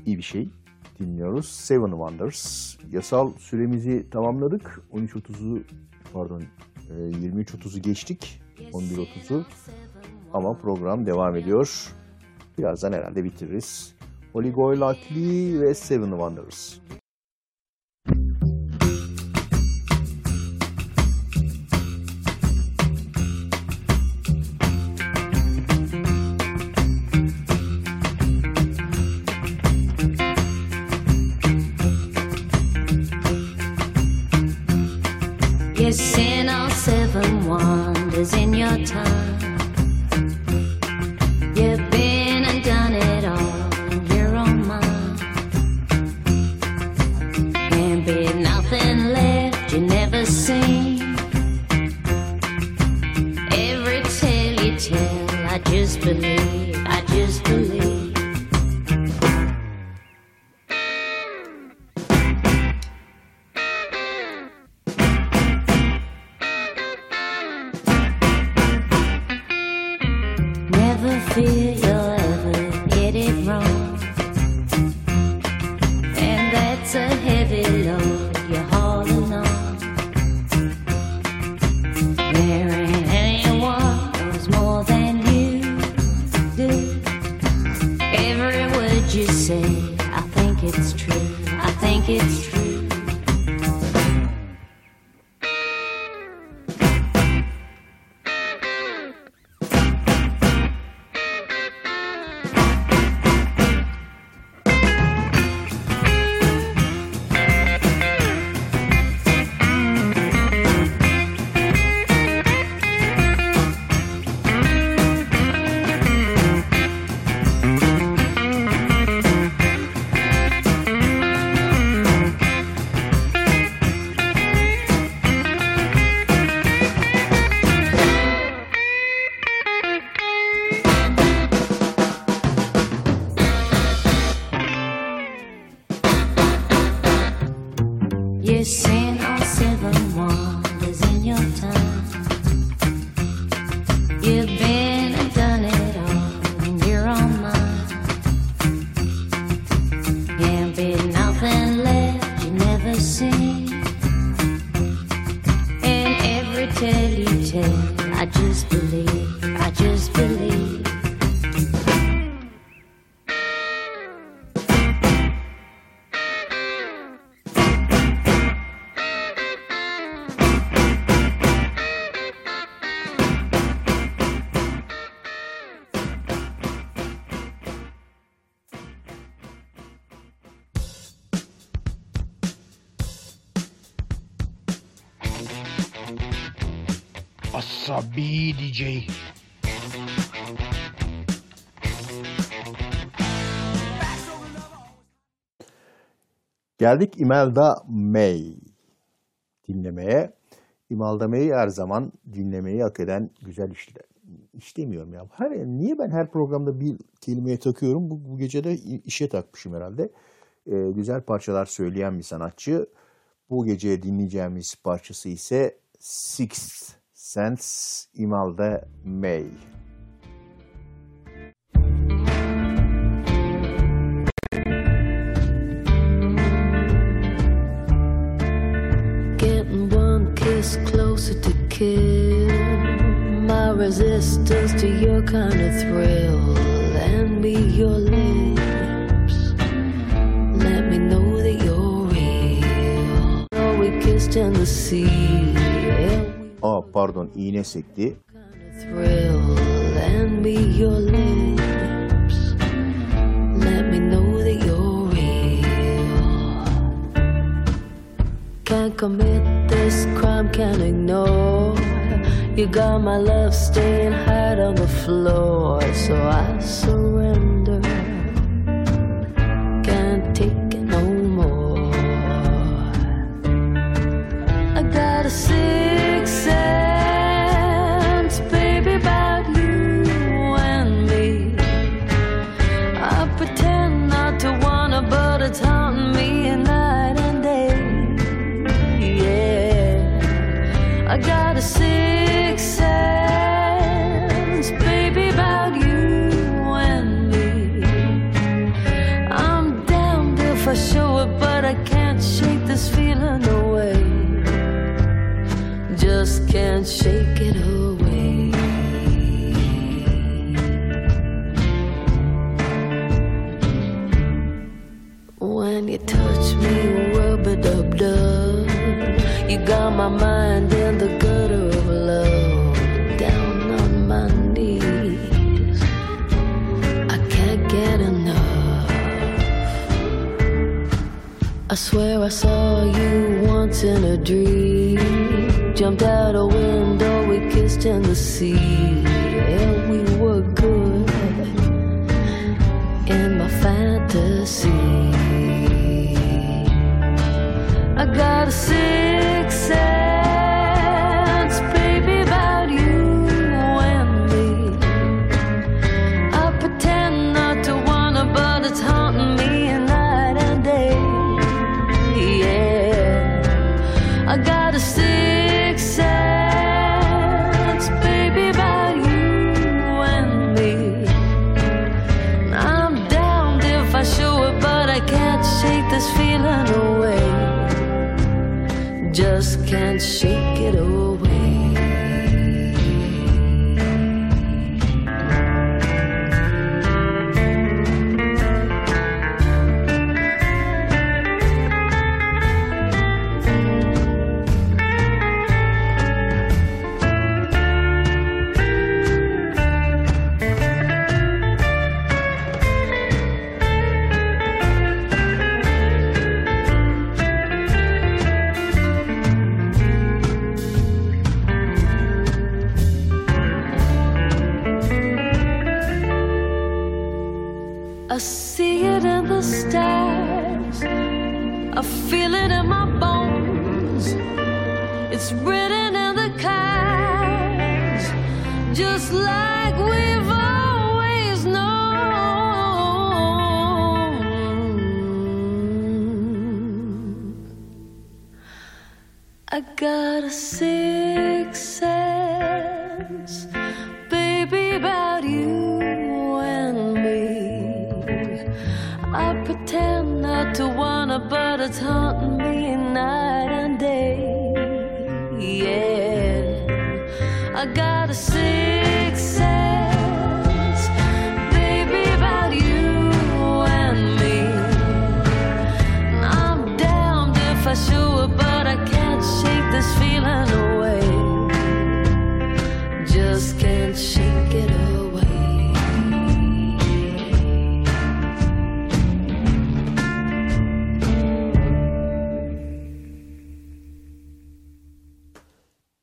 İyi bir şey dinliyoruz. Seven Wonders. Yasal süremizi tamamladık. 13.30'u pardon e, 23.30'u geçtik. 11.30'u. Ama program devam ediyor. Birazdan herhalde bitiririz. Holly Golightly ve Seven Wonders. You've seen all seven wonders in your time. You've been and done it all in your own mind. Can't be nothing left you never seen. Every tale you tell, I just believe, DJ. Geldik Imelda May dinlemeye. Imelda May her zaman dinlemeyi hak eden güzel işler. İş demiyorum ya. Her, niye ben her programda bir kelimeye takıyorum? Bu, bu gece de işe takmışım herhalde. Ee, güzel parçalar söyleyen bir sanatçı. Bu gece dinleyeceğimiz parçası ise Sixth Sense Imelda May. Getting one kiss closer to kill my resistance to your kind of thrill and be your lips. Let me know that you're real. Oh, we kissed in the sea. Aa pardon iğne sekti. Can't commit this crime, can't ignore. You got my love staying hard on the floor, so I surrender. see.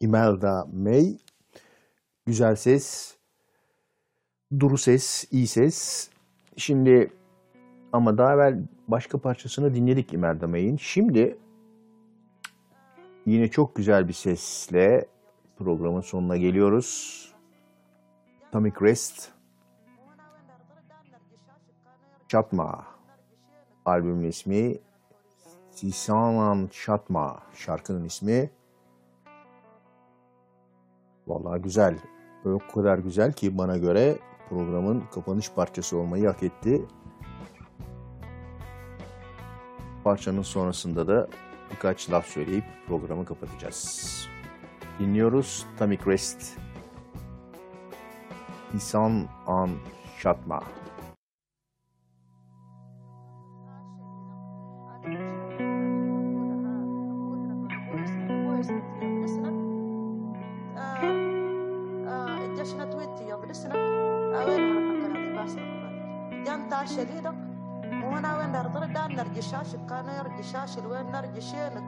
Imelda May. Güzel ses, duru ses, iyi ses. Şimdi ama daha evvel başka parçasını dinledik Imelda May'in. Şimdi yine çok güzel bir sesle programın sonuna geliyoruz. Tommy Crest Çatma albümün ismi Sisanan Çatma şarkının ismi Vallahi güzel. O kadar güzel ki bana göre programın kapanış parçası olmayı hak etti. Parçanın sonrasında da birkaç laf söyleyip programı kapatacağız. Dinliyoruz Tommy Crest. İnsan an şatma. you should. the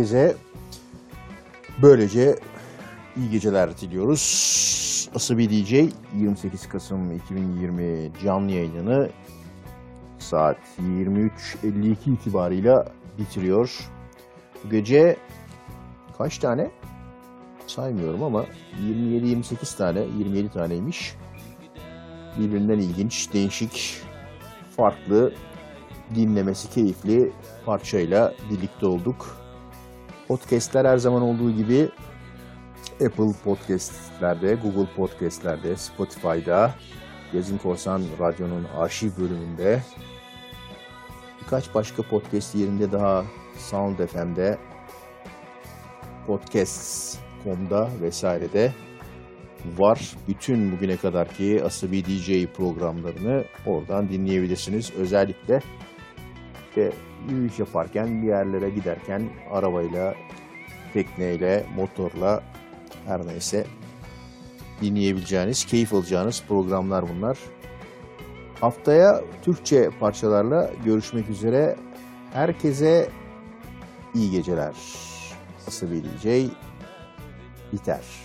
Herkese böylece iyi geceler diliyoruz. Asabi DJ 28 Kasım 2020 canlı yayınını saat 23.52 itibarıyla bitiriyor. Bu gece kaç tane? Saymıyorum ama 27-28 tane, 27 taneymiş. Birbirinden ilginç, değişik, farklı, dinlemesi keyifli parçayla birlikte olduk. Podcast'ler her zaman olduğu gibi Apple Podcast'lerde, Google Podcast'lerde, Spotify'da, Gezin Korsan Radyo'nun arşiv bölümünde, birkaç başka podcast yerinde daha Sound FM'de, Podcasts.com'da vesairede var. Bütün bugüne kadarki Asabi DJ programlarını oradan dinleyebilirsiniz. Özellikle işte yürüyüş yaparken, bir yerlere giderken arabayla, tekneyle, motorla her neyse dinleyebileceğiniz, keyif alacağınız programlar bunlar. Haftaya Türkçe parçalarla görüşmek üzere. Herkese iyi geceler. Asabi DJ biter.